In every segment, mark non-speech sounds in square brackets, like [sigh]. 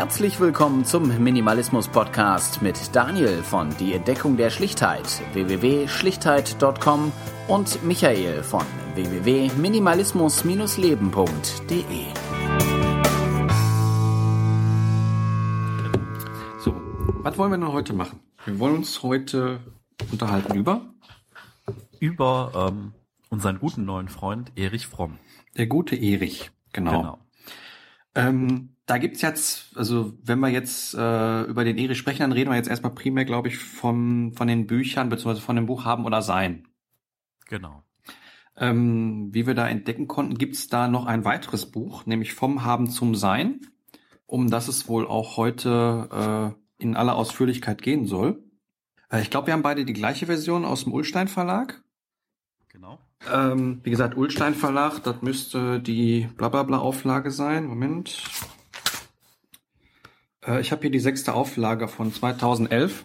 Herzlich willkommen zum Minimalismus Podcast mit Daniel von Die Entdeckung der Schlichtheit www.schlichtheit.com und Michael von www.minimalismus-leben.de. So, was wollen wir denn heute machen? Wir wollen uns heute unterhalten über über ähm, unseren guten neuen Freund Erich Fromm. der gute Erich. Genau. Genau. Ähm, da gibt's jetzt, also wenn wir jetzt äh, über den Erich sprechen, dann reden wir jetzt erstmal primär, glaube ich, vom, von den Büchern beziehungsweise von dem Buch Haben oder Sein. Genau. Ähm, wie wir da entdecken konnten, gibt's da noch ein weiteres Buch, nämlich Vom Haben zum Sein, um das es wohl auch heute äh, in aller Ausführlichkeit gehen soll. Äh, ich glaube, wir haben beide die gleiche Version aus dem Ullstein Verlag. Genau. Ähm, wie gesagt, Ullstein Verlag, das müsste die blablabla Auflage sein. Moment. Äh, ich habe hier die sechste Auflage von 2011.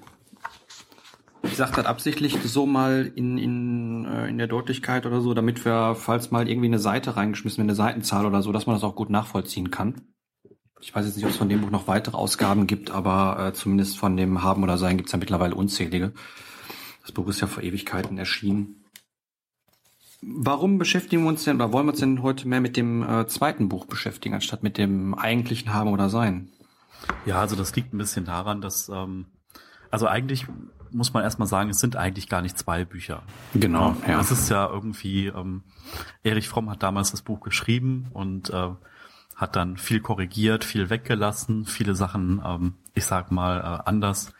Ich sage das absichtlich so mal in, in, äh, in der Deutlichkeit oder so, damit wir, falls mal irgendwie eine Seite reingeschmissen wird, eine Seitenzahl oder so, dass man das auch gut nachvollziehen kann. Ich weiß jetzt nicht, ob es von dem Buch noch weitere Ausgaben gibt, aber äh, zumindest von dem Haben oder Sein gibt es ja mittlerweile unzählige. Das Buch ist ja vor Ewigkeiten erschienen. Warum beschäftigen wir uns denn, oder wollen wir uns denn heute mehr mit dem äh, zweiten Buch beschäftigen, anstatt mit dem eigentlichen Haben oder Sein? Ja, also das liegt ein bisschen daran, dass, ähm, also eigentlich muss man erstmal sagen, es sind eigentlich gar nicht zwei Bücher. Genau, ja. Es ist ja irgendwie, ähm, Erich Fromm hat damals das Buch geschrieben und äh, hat dann viel korrigiert, viel weggelassen, viele Sachen, ähm, ich sag mal, äh, anders,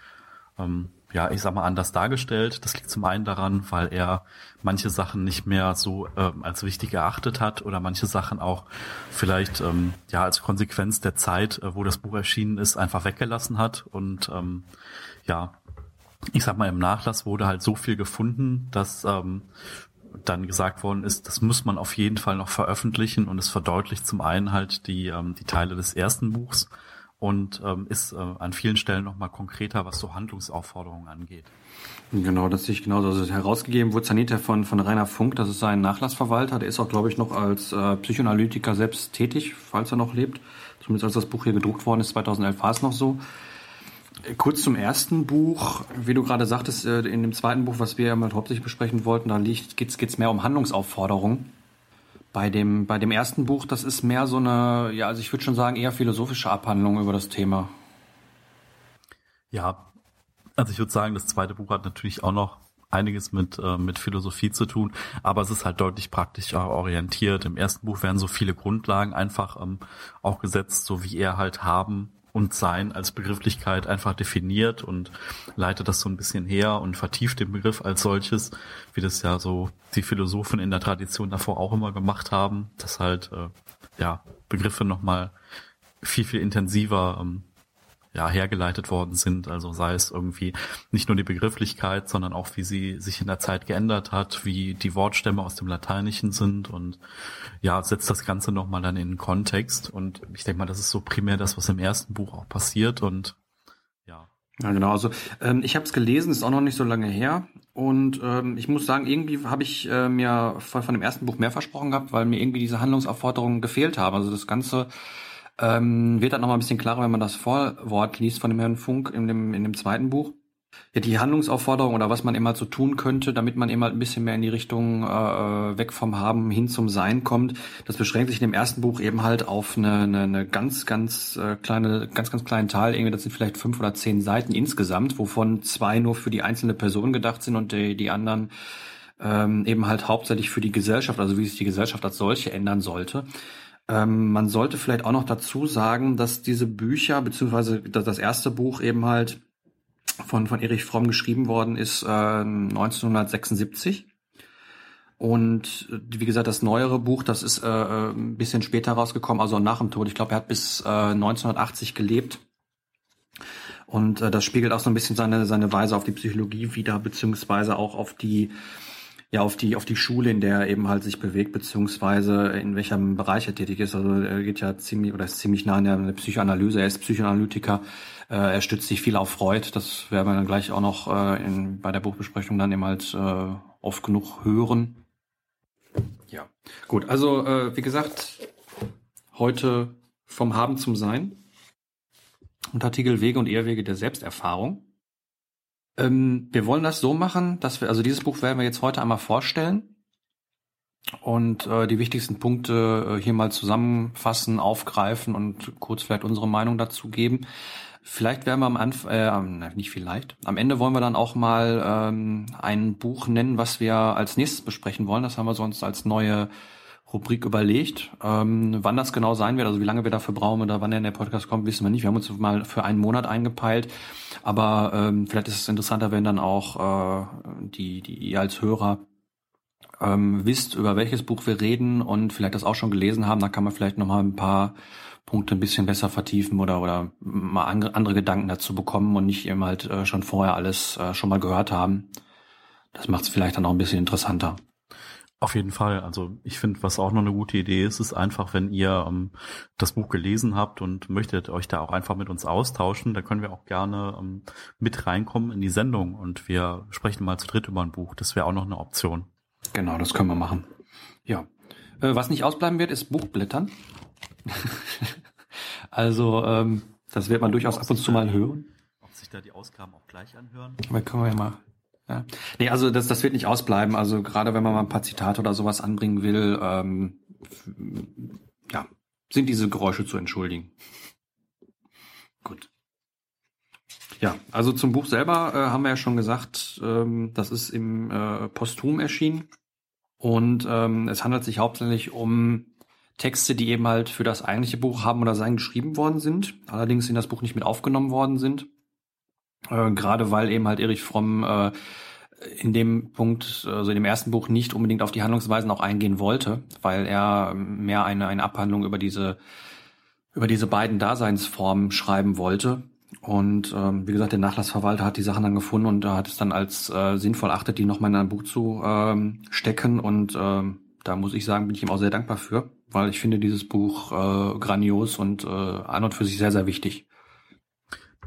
ähm, ja, ich sag mal, anders dargestellt. Das liegt zum einen daran, weil er manche Sachen nicht mehr so ähm, als wichtig erachtet hat oder manche Sachen auch vielleicht ähm, ja als Konsequenz der Zeit, äh, wo das Buch erschienen ist, einfach weggelassen hat. Und ähm, ja, ich sag mal, im Nachlass wurde halt so viel gefunden, dass ähm, dann gesagt worden ist, das muss man auf jeden Fall noch veröffentlichen und es verdeutlicht zum einen halt die, ähm, die Teile des ersten Buchs und ähm, ist äh, an vielen Stellen nochmal konkreter, was so Handlungsaufforderungen angeht. Genau, das sehe ich genauso. Also herausgegeben wurde Sanita von, von Rainer Funk, das ist sein Nachlassverwalter. Der ist auch, glaube ich, noch als äh, Psychoanalytiker selbst tätig, falls er noch lebt. Zumindest als das Buch hier gedruckt worden ist, 2011 war es noch so. Kurz zum ersten Buch, wie du gerade sagtest, äh, in dem zweiten Buch, was wir ja mal hauptsächlich besprechen wollten, da geht's, geht's mehr um Handlungsaufforderungen. Bei dem, bei dem ersten Buch, das ist mehr so eine, ja, also ich würde schon sagen, eher philosophische Abhandlung über das Thema. Ja, also ich würde sagen, das zweite Buch hat natürlich auch noch einiges mit, äh, mit Philosophie zu tun, aber es ist halt deutlich praktischer orientiert. Im ersten Buch werden so viele Grundlagen einfach ähm, auch gesetzt, so wie er halt haben und sein als Begrifflichkeit einfach definiert und leitet das so ein bisschen her und vertieft den Begriff als solches, wie das ja so die Philosophen in der Tradition davor auch immer gemacht haben, dass halt äh, ja Begriffe nochmal viel, viel intensiver ähm, ja, hergeleitet worden sind. Also sei es irgendwie nicht nur die Begrifflichkeit, sondern auch wie sie sich in der Zeit geändert hat, wie die Wortstämme aus dem Lateinischen sind und ja, setzt das Ganze nochmal dann in den Kontext. Und ich denke mal, das ist so primär das, was im ersten Buch auch passiert und ja. Ja, genau. Also ähm, ich habe es gelesen, ist auch noch nicht so lange her. Und ähm, ich muss sagen, irgendwie habe ich äh, mir von, von dem ersten Buch mehr versprochen gehabt, weil mir irgendwie diese Handlungsaufforderungen gefehlt haben. Also das Ganze ähm, wird dann noch mal ein bisschen klarer, wenn man das Vorwort liest von dem Herrn Funk in dem, in dem zweiten Buch. Ja, die Handlungsaufforderung oder was man immer so tun könnte, damit man immer ein bisschen mehr in die Richtung äh, weg vom Haben hin zum Sein kommt. Das beschränkt sich in dem ersten Buch eben halt auf eine, eine, eine ganz, ganz äh, kleine, ganz, ganz kleinen Teil. Irgendwie, das sind vielleicht fünf oder zehn Seiten insgesamt, wovon zwei nur für die einzelne Person gedacht sind und die, die anderen ähm, eben halt hauptsächlich für die Gesellschaft, also wie sich die Gesellschaft als solche ändern sollte. Ähm, man sollte vielleicht auch noch dazu sagen, dass diese Bücher, beziehungsweise das erste Buch eben halt von, von Erich Fromm geschrieben worden ist äh, 1976. Und äh, wie gesagt, das neuere Buch, das ist äh, ein bisschen später rausgekommen, also nach dem Tod. Ich glaube, er hat bis äh, 1980 gelebt. Und äh, das spiegelt auch so ein bisschen seine, seine Weise auf die Psychologie wieder, beziehungsweise auch auf die ja auf die auf die Schule, in der er eben halt sich bewegt, beziehungsweise in welchem Bereich er tätig ist. Also er geht ja ziemlich oder ist ziemlich nah an der Psychoanalyse. Er ist Psychoanalytiker. Äh, er stützt sich viel auf Freud. Das werden wir dann gleich auch noch äh, in, bei der Buchbesprechung dann eben halt äh, oft genug hören. Ja, gut. Also äh, wie gesagt, heute vom Haben zum Sein. Untertitel Wege und Irrwege der Selbsterfahrung. Ähm, wir wollen das so machen, dass wir, also dieses Buch werden wir jetzt heute einmal vorstellen und äh, die wichtigsten Punkte äh, hier mal zusammenfassen, aufgreifen und kurz vielleicht unsere Meinung dazu geben. Vielleicht werden wir am Anfang, äh, nicht vielleicht, am Ende wollen wir dann auch mal ähm, ein Buch nennen, was wir als nächstes besprechen wollen. Das haben wir sonst als neue Rubrik überlegt. Ähm, wann das genau sein wird, also wie lange wir dafür brauchen oder wann der in der Podcast kommt, wissen wir nicht. Wir haben uns mal für einen Monat eingepeilt. Aber ähm, vielleicht ist es interessanter, wenn dann auch äh, die, die ihr als Hörer ähm, wisst, über welches Buch wir reden und vielleicht das auch schon gelesen haben, dann kann man vielleicht nochmal ein paar Punkte ein bisschen besser vertiefen oder oder mal andere Gedanken dazu bekommen und nicht eben halt äh, schon vorher alles äh, schon mal gehört haben. Das macht es vielleicht dann auch ein bisschen interessanter. Auf jeden Fall. Also ich finde, was auch noch eine gute Idee ist, ist einfach, wenn ihr ähm, das Buch gelesen habt und möchtet euch da auch einfach mit uns austauschen, da können wir auch gerne ähm, mit reinkommen in die Sendung und wir sprechen mal zu dritt über ein Buch. Das wäre auch noch eine Option. Genau, das können wir machen. Ja. Äh, was nicht ausbleiben wird, ist Buchblättern. [laughs] also ähm, das wird man durchaus ab und zu mal hören. Ob sich da die Ausgaben auch gleich anhören? Aber können wir ja mal ja. Nee, also das, das wird nicht ausbleiben. Also gerade wenn man mal ein paar Zitate oder sowas anbringen will, ähm, ja, sind diese Geräusche zu entschuldigen. Gut. Ja, also zum Buch selber äh, haben wir ja schon gesagt, ähm, das ist im äh, Posthum erschienen. Und ähm, es handelt sich hauptsächlich um Texte, die eben halt für das eigentliche Buch haben oder sein geschrieben worden sind, allerdings in das Buch nicht mit aufgenommen worden sind. Äh, Gerade weil eben halt Erich Fromm äh, in dem Punkt, also in dem ersten Buch nicht unbedingt auf die Handlungsweisen auch eingehen wollte, weil er mehr eine, eine Abhandlung über diese, über diese beiden Daseinsformen schreiben wollte. Und ähm, wie gesagt, der Nachlassverwalter hat die Sachen dann gefunden und hat es dann als äh, sinnvoll achtet, die nochmal in ein Buch zu ähm, stecken. Und ähm, da muss ich sagen, bin ich ihm auch sehr dankbar für, weil ich finde dieses Buch äh, grandios und äh, an und für sich sehr, sehr wichtig.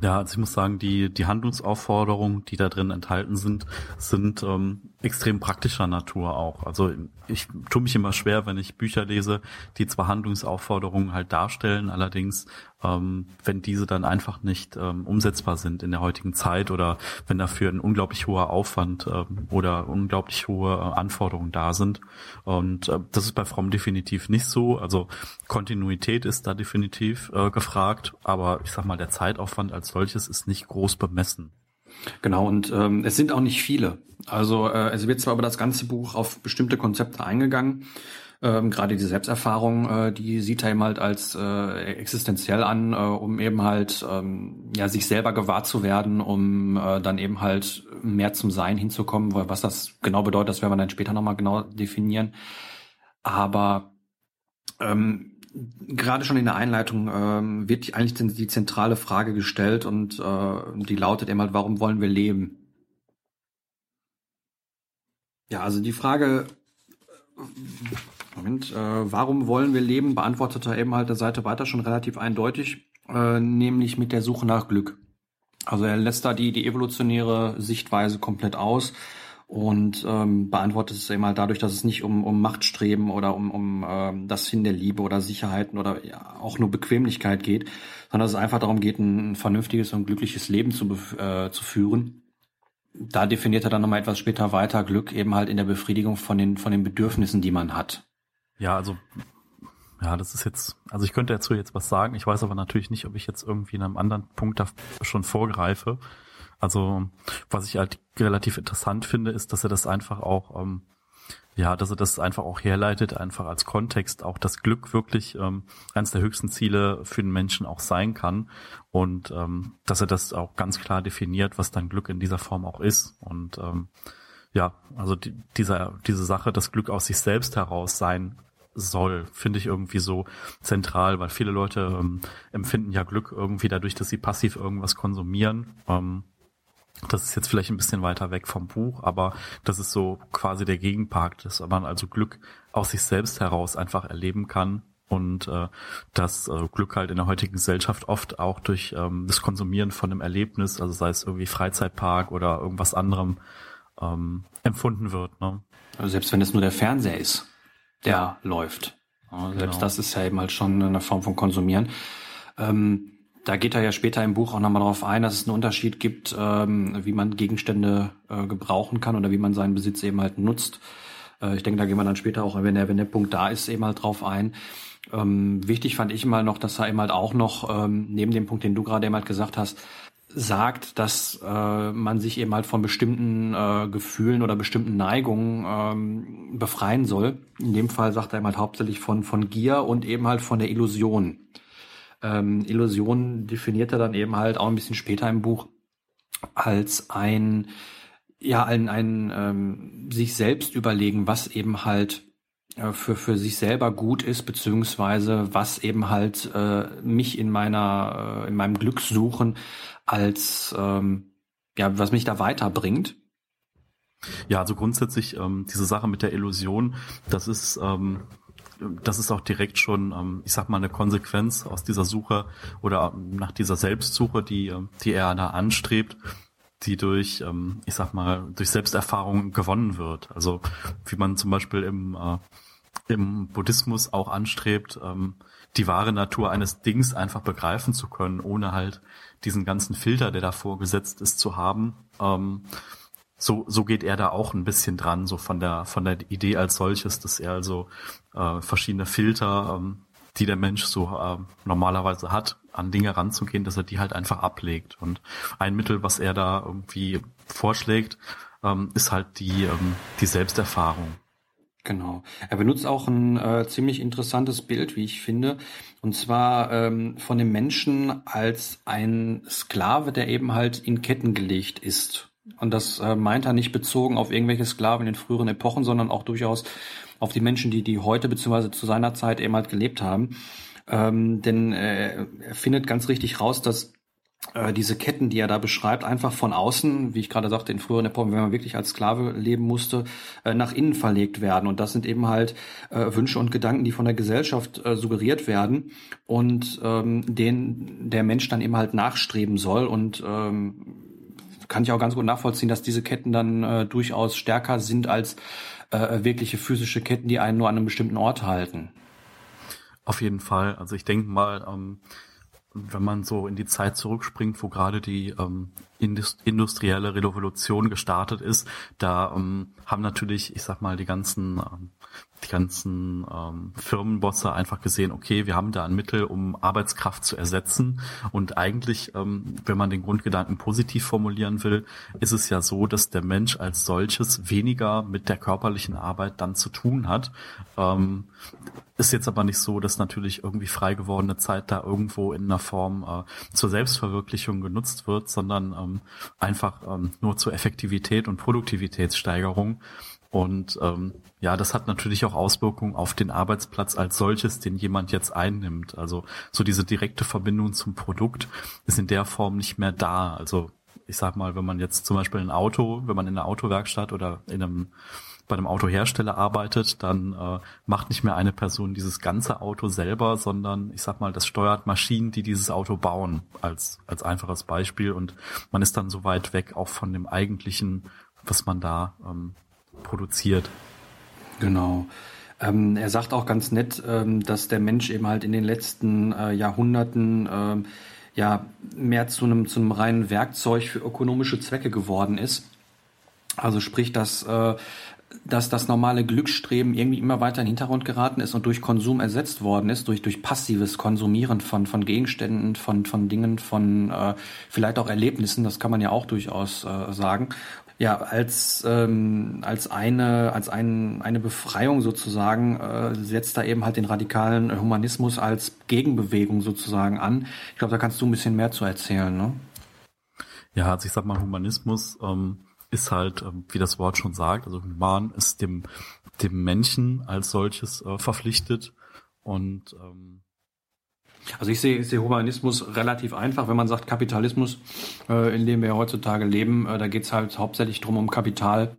Ja, also ich muss sagen, die, die Handlungsaufforderungen, die da drin enthalten sind, sind ähm, extrem praktischer Natur auch. Also ich tue mich immer schwer, wenn ich Bücher lese, die zwar Handlungsaufforderungen halt darstellen, allerdings wenn diese dann einfach nicht ähm, umsetzbar sind in der heutigen Zeit oder wenn dafür ein unglaublich hoher Aufwand ähm, oder unglaublich hohe äh, Anforderungen da sind. Und äh, das ist bei Fromm definitiv nicht so. Also Kontinuität ist da definitiv äh, gefragt, aber ich sag mal, der Zeitaufwand als solches ist nicht groß bemessen. Genau, und ähm, es sind auch nicht viele. Also äh, es wird zwar über das ganze Buch auf bestimmte Konzepte eingegangen, ähm, Gerade die Selbsterfahrung, äh, die sieht er eben halt als äh, existenziell an, äh, um eben halt ähm, ja sich selber gewahr zu werden, um äh, dann eben halt mehr zum Sein hinzukommen. Was das genau bedeutet, das werden wir dann später nochmal genau definieren. Aber ähm, gerade schon in der Einleitung ähm, wird eigentlich die zentrale Frage gestellt und äh, die lautet eben halt, warum wollen wir leben? Ja, also die Frage, Moment, äh, warum wollen wir leben, beantwortet er eben halt der Seite weiter schon relativ eindeutig, äh, nämlich mit der Suche nach Glück. Also er lässt da die, die evolutionäre Sichtweise komplett aus und ähm, beantwortet es eben halt dadurch, dass es nicht um, um Machtstreben oder um, um ähm, das Sinn der Liebe oder Sicherheiten oder ja, auch nur Bequemlichkeit geht, sondern dass es einfach darum geht, ein, ein vernünftiges und glückliches Leben zu, äh, zu führen. Da definiert er dann nochmal etwas später weiter Glück eben halt in der Befriedigung von den, von den Bedürfnissen, die man hat. Ja, also ja, das ist jetzt, also ich könnte dazu jetzt was sagen. Ich weiß aber natürlich nicht, ob ich jetzt irgendwie in einem anderen Punkt da schon vorgreife. Also was ich halt relativ interessant finde, ist, dass er das einfach auch, ähm, ja, dass er das einfach auch herleitet, einfach als Kontext, auch das Glück wirklich ähm, eines der höchsten Ziele für den Menschen auch sein kann und ähm, dass er das auch ganz klar definiert, was dann Glück in dieser Form auch ist und ähm, ja, also die, dieser, diese Sache, das Glück aus sich selbst heraus sein soll, finde ich irgendwie so zentral, weil viele Leute ähm, empfinden ja Glück irgendwie dadurch, dass sie passiv irgendwas konsumieren. Ähm, das ist jetzt vielleicht ein bisschen weiter weg vom Buch, aber das ist so quasi der Gegenpart, dass man also Glück aus sich selbst heraus einfach erleben kann und äh, das äh, Glück halt in der heutigen Gesellschaft oft auch durch ähm, das Konsumieren von einem Erlebnis, also sei es irgendwie Freizeitpark oder irgendwas anderem, ähm, empfunden wird. Ne? Also selbst wenn es nur der Fernseher ist der ja. läuft. Ja, selbst genau. das ist ja eben halt schon eine Form von Konsumieren. Ähm, da geht er ja später im Buch auch nochmal darauf ein, dass es einen Unterschied gibt, ähm, wie man Gegenstände äh, gebrauchen kann oder wie man seinen Besitz eben halt nutzt. Äh, ich denke, da gehen wir dann später auch, wenn der, wenn der Punkt da ist, eben halt drauf ein. Ähm, wichtig fand ich mal noch, dass er eben halt auch noch, ähm, neben dem Punkt, den du gerade eben halt gesagt hast, sagt, dass äh, man sich eben halt von bestimmten äh, Gefühlen oder bestimmten Neigungen ähm, befreien soll. In dem Fall sagt er eben halt hauptsächlich von, von Gier und eben halt von der Illusion. Ähm, Illusion definiert er dann eben halt auch ein bisschen später im Buch als ein, ja, ein, ein ähm, sich selbst überlegen, was eben halt für, für sich selber gut ist, beziehungsweise was eben halt äh, mich in meiner, äh, in meinem Glückssuchen als, ähm, ja, was mich da weiterbringt. Ja, also grundsätzlich ähm, diese Sache mit der Illusion, das ist ähm, das ist auch direkt schon, ähm, ich sag mal, eine Konsequenz aus dieser Suche oder nach dieser Selbstsuche, die, ähm, die er da anstrebt, die durch, ähm, ich sag mal, durch Selbsterfahrung gewonnen wird. Also wie man zum Beispiel im, äh, im Buddhismus auch anstrebt, die wahre Natur eines Dings einfach begreifen zu können, ohne halt diesen ganzen Filter, der davor gesetzt ist, zu haben so, so geht er da auch ein bisschen dran, so von der, von der Idee als solches, dass er also äh, verschiedene Filter, ähm, die der Mensch so äh, normalerweise hat, an Dinge ranzugehen, dass er die halt einfach ablegt. Und ein Mittel, was er da irgendwie vorschlägt, ähm, ist halt die, ähm, die Selbsterfahrung. Genau. Er benutzt auch ein äh, ziemlich interessantes Bild, wie ich finde, und zwar ähm, von dem Menschen als ein Sklave, der eben halt in Ketten gelegt ist und das äh, meint er nicht bezogen auf irgendwelche Sklaven in den früheren Epochen, sondern auch durchaus auf die Menschen, die die heute beziehungsweise zu seiner Zeit eben halt gelebt haben. Ähm, denn äh, er findet ganz richtig raus, dass diese Ketten, die er da beschreibt, einfach von außen, wie ich gerade sagte, in früheren Epochen, wenn man wirklich als Sklave leben musste, äh, nach innen verlegt werden. Und das sind eben halt äh, Wünsche und Gedanken, die von der Gesellschaft äh, suggeriert werden und ähm, denen der Mensch dann eben halt nachstreben soll und ähm, kann ich auch ganz gut nachvollziehen, dass diese Ketten dann äh, durchaus stärker sind als äh, wirkliche physische Ketten, die einen nur an einem bestimmten Ort halten. Auf jeden Fall. Also ich denke mal, ähm, wenn man so in die Zeit zurückspringt, wo gerade die ähm, industrielle Revolution gestartet ist, da ähm, haben natürlich, ich sag mal, die ganzen ähm, die ganzen ähm, Firmenbosse einfach gesehen, okay, wir haben da ein Mittel, um Arbeitskraft zu ersetzen. Und eigentlich, ähm, wenn man den Grundgedanken positiv formulieren will, ist es ja so, dass der Mensch als solches weniger mit der körperlichen Arbeit dann zu tun hat. Ähm, ist jetzt aber nicht so, dass natürlich irgendwie frei gewordene Zeit da irgendwo in einer Form äh, zur Selbstverwirklichung genutzt wird, sondern ähm, einfach ähm, nur zur Effektivität und Produktivitätssteigerung. Und ähm, ja, das hat natürlich auch Auswirkungen auf den Arbeitsplatz als solches, den jemand jetzt einnimmt. Also so diese direkte Verbindung zum Produkt ist in der Form nicht mehr da. Also ich sag mal, wenn man jetzt zum Beispiel ein Auto, wenn man in einer Autowerkstatt oder in einem bei einem Autohersteller arbeitet, dann äh, macht nicht mehr eine Person dieses ganze Auto selber, sondern ich sag mal, das steuert Maschinen, die dieses Auto bauen, als, als einfaches Beispiel. Und man ist dann so weit weg auch von dem eigentlichen, was man da ähm, produziert. Genau. Ähm, er sagt auch ganz nett, ähm, dass der Mensch eben halt in den letzten äh, Jahrhunderten ähm, ja mehr zu einem zu einem reinen Werkzeug für ökonomische Zwecke geworden ist. Also sprich, dass äh, dass das normale Glücksstreben irgendwie immer weiter in den Hintergrund geraten ist und durch Konsum ersetzt worden ist, durch, durch passives Konsumieren von, von Gegenständen, von, von Dingen, von äh, vielleicht auch Erlebnissen, das kann man ja auch durchaus äh, sagen ja als ähm, als eine als ein, eine Befreiung sozusagen äh, setzt da eben halt den radikalen Humanismus als Gegenbewegung sozusagen an. Ich glaube, da kannst du ein bisschen mehr zu erzählen, ne? Ja, also ich sag mal, Humanismus ähm, ist halt, ähm, wie das Wort schon sagt, also human ist dem dem Menschen als solches äh, verpflichtet und ähm, also ich sehe, ich sehe Humanismus relativ einfach, wenn man sagt Kapitalismus, äh, in dem wir heutzutage leben, äh, da geht es halt hauptsächlich drum, um Kapital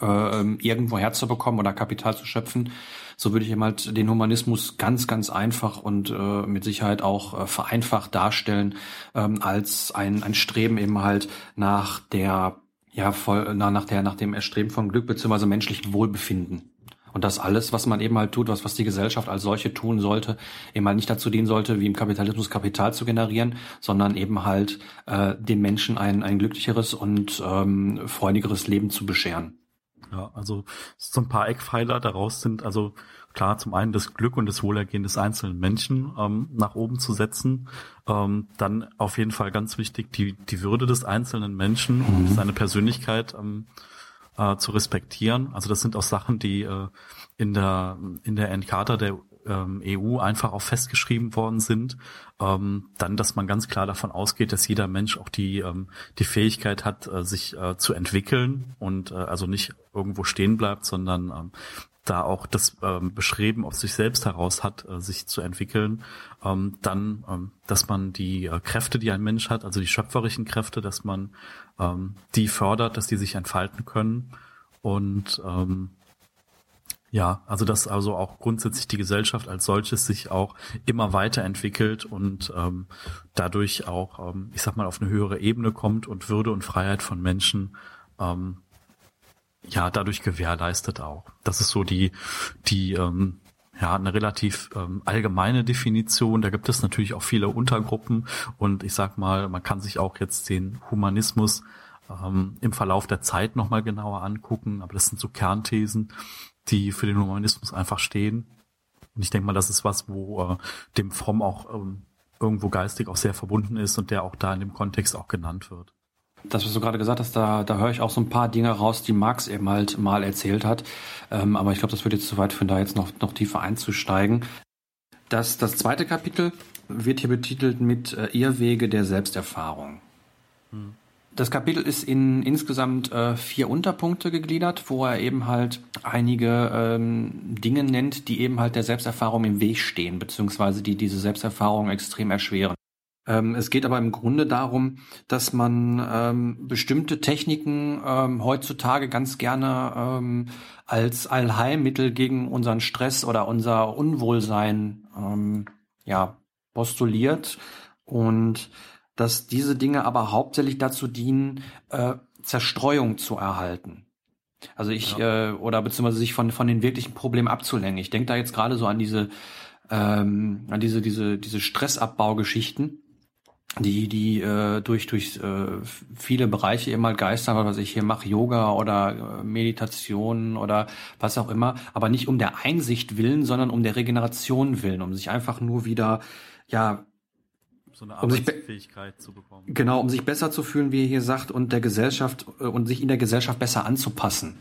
äh, ähm, irgendwo herzubekommen oder Kapital zu schöpfen. So würde ich eben halt den Humanismus ganz, ganz einfach und äh, mit Sicherheit auch äh, vereinfacht darstellen, ähm, als ein, ein Streben eben halt nach der, ja, voll, na, nach der, nach dem Erstreben von Glück beziehungsweise menschlichem Wohlbefinden. Und dass alles, was man eben halt tut, was, was die Gesellschaft als solche tun sollte, eben halt nicht dazu dienen sollte, wie im Kapitalismus Kapital zu generieren, sondern eben halt äh, den Menschen ein, ein glücklicheres und ähm, freudigeres Leben zu bescheren. Ja, also so ein paar Eckpfeiler daraus sind, also klar, zum einen das Glück und das Wohlergehen des einzelnen Menschen ähm, nach oben zu setzen. Ähm, dann auf jeden Fall ganz wichtig, die, die Würde des einzelnen Menschen und mhm. seine Persönlichkeit ähm, äh, zu respektieren. Also das sind auch Sachen, die äh, in der in der Encarta der ähm, EU einfach auch festgeschrieben worden sind. Ähm, dann, dass man ganz klar davon ausgeht, dass jeder Mensch auch die ähm, die Fähigkeit hat, äh, sich äh, zu entwickeln und äh, also nicht irgendwo stehen bleibt, sondern ähm, da auch das ähm, beschrieben aus sich selbst heraus hat, äh, sich zu entwickeln. Ähm, dann, ähm, dass man die äh, Kräfte, die ein Mensch hat, also die schöpferischen Kräfte, dass man ähm, die fördert, dass die sich entfalten können. Und ähm, ja, also dass also auch grundsätzlich die Gesellschaft als solches sich auch immer weiterentwickelt und ähm, dadurch auch, ähm, ich sag mal, auf eine höhere Ebene kommt und Würde und Freiheit von Menschen ähm, ja dadurch gewährleistet auch. Das ist so die die ähm, ja eine relativ ähm, allgemeine Definition. Da gibt es natürlich auch viele Untergruppen und ich sag mal, man kann sich auch jetzt den Humanismus ähm, im Verlauf der Zeit nochmal genauer angucken, aber das sind so Kernthesen, die für den Humanismus einfach stehen. Und ich denke mal, das ist was, wo äh, dem Fromm auch ähm, irgendwo geistig auch sehr verbunden ist und der auch da in dem Kontext auch genannt wird. Das, was du gerade gesagt hast, da, da höre ich auch so ein paar Dinge raus, die Marx eben halt mal erzählt hat. Ähm, aber ich glaube, das wird jetzt zu weit für da jetzt noch, noch tiefer einzusteigen. Das, das zweite Kapitel wird hier betitelt mit äh, Irrwege der Selbsterfahrung. Hm. Das Kapitel ist in insgesamt äh, vier Unterpunkte gegliedert, wo er eben halt einige ähm, Dinge nennt, die eben halt der Selbsterfahrung im Weg stehen, beziehungsweise die diese Selbsterfahrung extrem erschweren. Ähm, es geht aber im Grunde darum, dass man ähm, bestimmte Techniken ähm, heutzutage ganz gerne ähm, als Allheilmittel gegen unseren Stress oder unser Unwohlsein ähm, ja, postuliert und dass diese Dinge aber hauptsächlich dazu dienen, äh, Zerstreuung zu erhalten. Also ich, ja. äh, oder beziehungsweise sich von, von den wirklichen Problemen abzulenken. Ich denke da jetzt gerade so an diese, ähm, an diese, diese, diese Stressabbaugeschichten die die äh, durch durch äh, viele Bereiche immer geistern, was ich hier mache, Yoga oder äh, Meditation oder was auch immer, aber nicht um der Einsicht willen, sondern um der Regeneration willen, um sich einfach nur wieder ja so eine Arbeitsfähigkeit um zu bekommen. Genau, um sich besser zu fühlen, wie ihr hier sagt, und der Gesellschaft äh, und sich in der Gesellschaft besser anzupassen.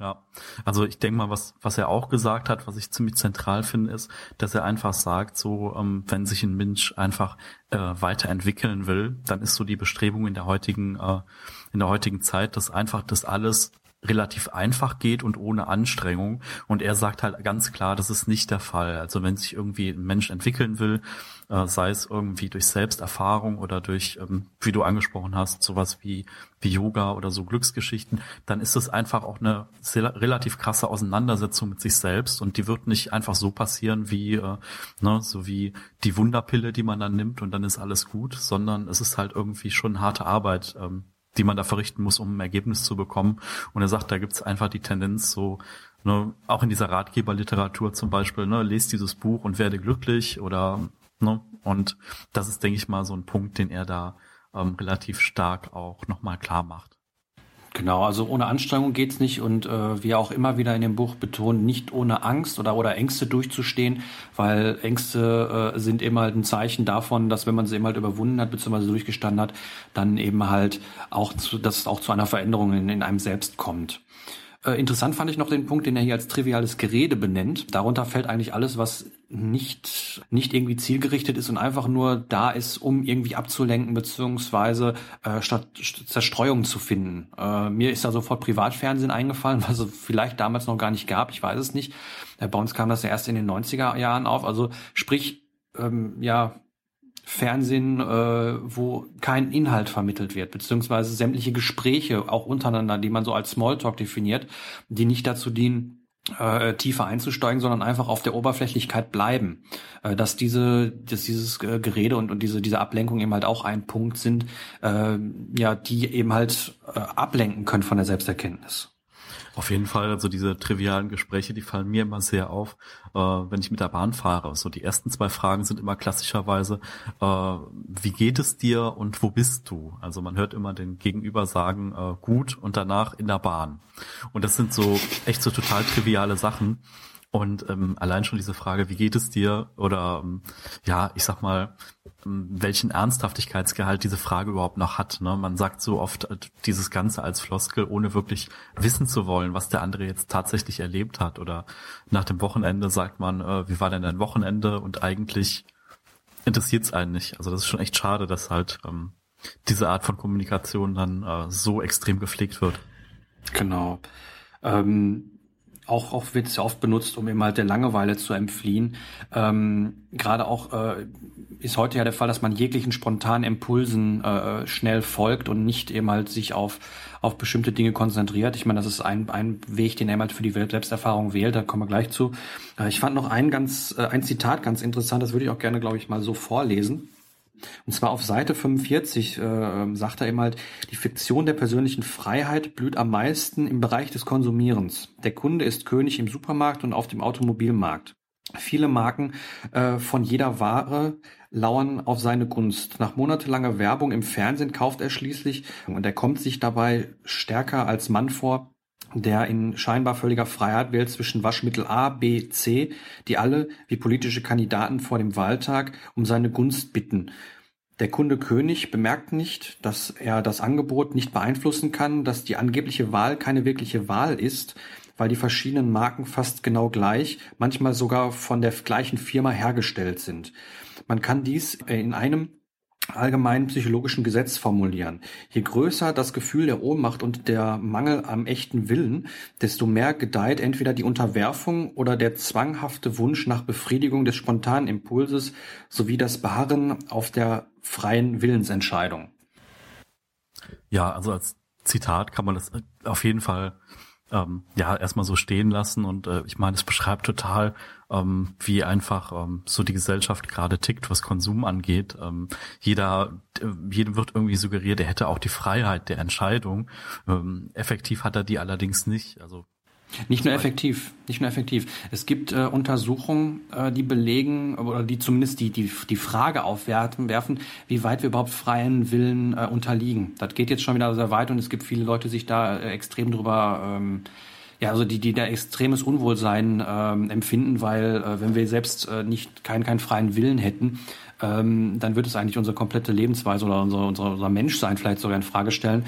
Ja, also ich denke mal, was, was er auch gesagt hat, was ich ziemlich zentral finde, ist, dass er einfach sagt, so, ähm, wenn sich ein Mensch einfach äh, weiterentwickeln will, dann ist so die Bestrebung in der heutigen, äh, in der heutigen Zeit, dass einfach das alles relativ einfach geht und ohne Anstrengung. Und er sagt halt ganz klar, das ist nicht der Fall. Also wenn sich irgendwie ein Mensch entwickeln will, äh, sei es irgendwie durch Selbsterfahrung oder durch, ähm, wie du angesprochen hast, sowas wie, wie Yoga oder so Glücksgeschichten, dann ist es einfach auch eine sehr, relativ krasse Auseinandersetzung mit sich selbst und die wird nicht einfach so passieren wie, äh, ne, so wie die Wunderpille, die man dann nimmt und dann ist alles gut, sondern es ist halt irgendwie schon harte Arbeit, ähm, die man da verrichten muss, um ein Ergebnis zu bekommen. Und er sagt, da gibt's einfach die Tendenz so, ne, auch in dieser Ratgeberliteratur zum Beispiel, ne, lest dieses Buch und werde glücklich oder ne, und das ist, denke ich mal, so ein Punkt, den er da ähm, relativ stark auch nochmal klar macht. Genau, also ohne Anstrengung geht's nicht und äh, wie auch immer wieder in dem Buch betont, nicht ohne Angst oder oder Ängste durchzustehen, weil Ängste äh, sind eben halt ein Zeichen davon, dass wenn man sie eben halt überwunden hat bzw. durchgestanden hat, dann eben halt auch zu, dass es auch zu einer Veränderung in, in einem selbst kommt. Äh, interessant fand ich noch den Punkt, den er hier als triviales Gerede benennt. Darunter fällt eigentlich alles, was nicht, nicht irgendwie zielgerichtet ist und einfach nur da ist, um irgendwie abzulenken, beziehungsweise äh, statt Zerstreuung zu finden. Äh, mir ist da sofort Privatfernsehen eingefallen, [laughs] was es vielleicht damals noch gar nicht gab, ich weiß es nicht. Äh, bei uns kam das ja erst in den 90er Jahren auf. Also sprich, ähm, ja, Fernsehen, äh, wo kein Inhalt vermittelt wird, beziehungsweise sämtliche Gespräche auch untereinander, die man so als Smalltalk definiert, die nicht dazu dienen, äh, tiefer einzusteigen, sondern einfach auf der Oberflächlichkeit bleiben. Äh, dass diese, dass dieses äh, Gerede und, und diese, diese Ablenkung eben halt auch ein Punkt sind, äh, ja, die eben halt äh, ablenken können von der Selbsterkenntnis. Auf jeden Fall, also diese trivialen Gespräche, die fallen mir immer sehr auf, äh, wenn ich mit der Bahn fahre. So die ersten zwei Fragen sind immer klassischerweise, äh, wie geht es dir und wo bist du? Also man hört immer den Gegenüber sagen, äh, gut und danach in der Bahn. Und das sind so echt so total triviale Sachen. Und ähm, allein schon diese Frage, wie geht es dir? Oder ähm, ja, ich sag mal, ähm, welchen Ernsthaftigkeitsgehalt diese Frage überhaupt noch hat. Ne? Man sagt so oft äh, dieses Ganze als Floskel, ohne wirklich wissen zu wollen, was der andere jetzt tatsächlich erlebt hat. Oder nach dem Wochenende sagt man, äh, wie war denn dein Wochenende? Und eigentlich interessiert es einen nicht. Also das ist schon echt schade, dass halt ähm, diese Art von Kommunikation dann äh, so extrem gepflegt wird. Genau. Ähm, auch, auch wird es ja oft benutzt, um eben halt der Langeweile zu entfliehen. Ähm, Gerade auch äh, ist heute ja der Fall, dass man jeglichen spontanen Impulsen äh, schnell folgt und nicht eben halt sich auf, auf bestimmte Dinge konzentriert. Ich meine, das ist ein, ein Weg, den er halt für die Selbsterfahrung wählt, da kommen wir gleich zu. Äh, ich fand noch ein ganz, äh, ein Zitat ganz interessant, das würde ich auch gerne, glaube ich, mal so vorlesen. Und zwar auf Seite 45 äh, sagt er eben halt, die Fiktion der persönlichen Freiheit blüht am meisten im Bereich des Konsumierens. Der Kunde ist König im Supermarkt und auf dem Automobilmarkt. Viele Marken äh, von jeder Ware lauern auf seine Gunst. Nach monatelanger Werbung im Fernsehen kauft er schließlich und er kommt sich dabei stärker als Mann vor, der in scheinbar völliger Freiheit wählt zwischen Waschmittel A, B, C, die alle wie politische Kandidaten vor dem Wahltag um seine Gunst bitten. Der Kunde König bemerkt nicht, dass er das Angebot nicht beeinflussen kann, dass die angebliche Wahl keine wirkliche Wahl ist, weil die verschiedenen Marken fast genau gleich, manchmal sogar von der gleichen Firma hergestellt sind. Man kann dies in einem allgemeinen psychologischen Gesetz formulieren. Je größer das Gefühl der Ohnmacht und der Mangel am echten Willen, desto mehr gedeiht entweder die Unterwerfung oder der zwanghafte Wunsch nach Befriedigung des spontanen Impulses sowie das Beharren auf der freien Willensentscheidung. Ja, also als Zitat kann man das auf jeden Fall ähm, ja erstmal so stehen lassen und äh, ich meine, es beschreibt total, ähm, wie einfach ähm, so die Gesellschaft gerade tickt, was Konsum angeht. Ähm, jeder, äh, jedem wird irgendwie suggeriert, er hätte auch die Freiheit der Entscheidung. Ähm, effektiv hat er die allerdings nicht. Also nicht nur effektiv, nicht nur effektiv. Es gibt äh, Untersuchungen, äh, die belegen oder die zumindest die die die Frage aufwerfen, werfen, wie weit wir überhaupt freien Willen äh, unterliegen. Das geht jetzt schon wieder sehr weit und es gibt viele Leute, die sich da äh, extrem drüber ähm, ja, also die, die da extremes Unwohlsein ähm, empfinden, weil äh, wenn wir selbst äh, nicht keinen keinen freien Willen hätten, ähm, dann wird es eigentlich unsere komplette Lebensweise oder unser, unser, unser Menschsein vielleicht sogar in Frage stellen.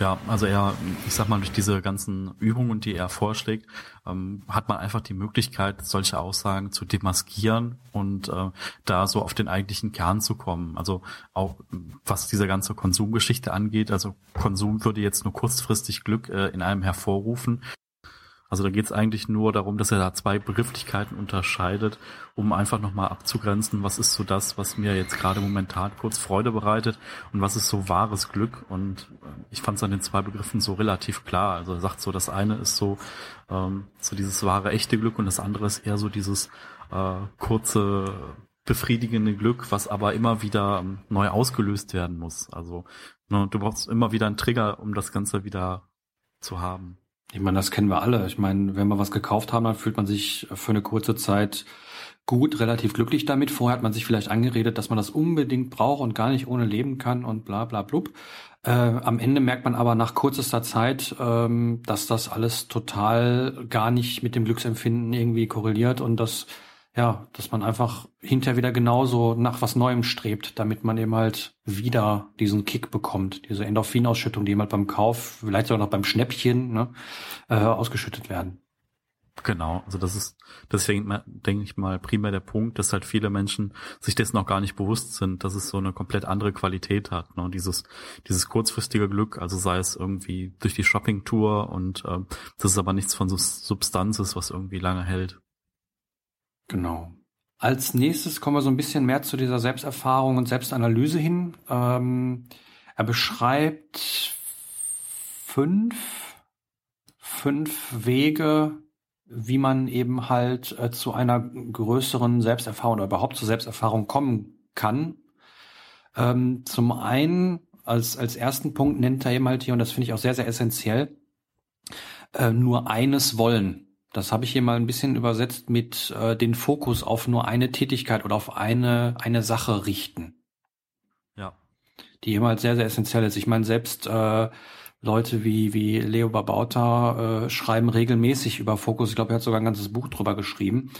Ja, also er, ich sag mal, durch diese ganzen Übungen, die er vorschlägt, ähm, hat man einfach die Möglichkeit, solche Aussagen zu demaskieren und äh, da so auf den eigentlichen Kern zu kommen. Also auch was diese ganze Konsumgeschichte angeht, also Konsum würde jetzt nur kurzfristig Glück äh, in einem hervorrufen. Also da geht es eigentlich nur darum, dass er da zwei Begrifflichkeiten unterscheidet, um einfach nochmal abzugrenzen, was ist so das, was mir jetzt gerade momentan kurz Freude bereitet und was ist so wahres Glück. Und äh, ich fand es an den zwei Begriffen so relativ klar. Also er sagt so, das eine ist so, ähm, so dieses wahre, echte Glück und das andere ist eher so dieses äh, kurze, befriedigende Glück, was aber immer wieder ähm, neu ausgelöst werden muss. Also ne, du brauchst immer wieder einen Trigger, um das Ganze wieder zu haben. Ich meine, das kennen wir alle. Ich meine, wenn wir was gekauft haben, dann fühlt man sich für eine kurze Zeit gut, relativ glücklich damit. Vorher hat man sich vielleicht angeredet, dass man das unbedingt braucht und gar nicht ohne leben kann und bla bla blub. Äh, am Ende merkt man aber nach kürzester Zeit, ähm, dass das alles total gar nicht mit dem Glücksempfinden irgendwie korreliert und dass ja, dass man einfach hinterher wieder genauso nach was Neuem strebt, damit man eben halt wieder diesen Kick bekommt, diese Endorphinausschüttung, die eben halt beim Kauf, vielleicht sogar noch beim Schnäppchen, ne, äh, ausgeschüttet werden. Genau, also das ist deswegen denke ich mal primär der Punkt, dass halt viele Menschen sich dessen noch gar nicht bewusst sind, dass es so eine komplett andere Qualität hat. Ne? Dieses dieses kurzfristige Glück, also sei es irgendwie durch die Shoppingtour und äh, das ist aber nichts von Substanzes, was irgendwie lange hält. Genau. Als nächstes kommen wir so ein bisschen mehr zu dieser Selbsterfahrung und Selbstanalyse hin. Ähm, er beschreibt fünf, fünf Wege, wie man eben halt äh, zu einer größeren Selbsterfahrung oder überhaupt zur Selbsterfahrung kommen kann. Ähm, zum einen als, als ersten Punkt nennt er eben halt hier, und das finde ich auch sehr, sehr essentiell, äh, nur eines wollen. Das habe ich hier mal ein bisschen übersetzt mit äh, den Fokus auf nur eine Tätigkeit oder auf eine, eine Sache richten. Ja. Die halt sehr, sehr essentiell ist. Ich meine, selbst äh, Leute wie, wie Leo Babauta äh, schreiben regelmäßig über Fokus. Ich glaube, er hat sogar ein ganzes Buch drüber geschrieben.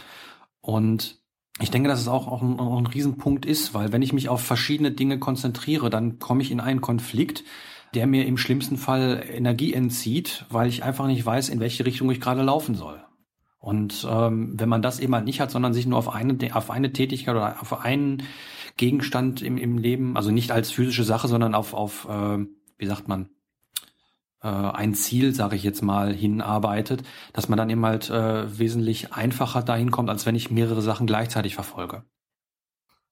Und ich denke, dass es auch, auch, ein, auch ein Riesenpunkt ist, weil wenn ich mich auf verschiedene Dinge konzentriere, dann komme ich in einen Konflikt, der mir im schlimmsten Fall Energie entzieht, weil ich einfach nicht weiß, in welche Richtung ich gerade laufen soll. Und ähm, wenn man das eben halt nicht hat, sondern sich nur auf eine, auf eine Tätigkeit oder auf einen Gegenstand im, im Leben, also nicht als physische Sache, sondern auf, auf äh, wie sagt man, äh, ein Ziel, sage ich jetzt mal, hinarbeitet, dass man dann eben halt äh, wesentlich einfacher dahin kommt, als wenn ich mehrere Sachen gleichzeitig verfolge.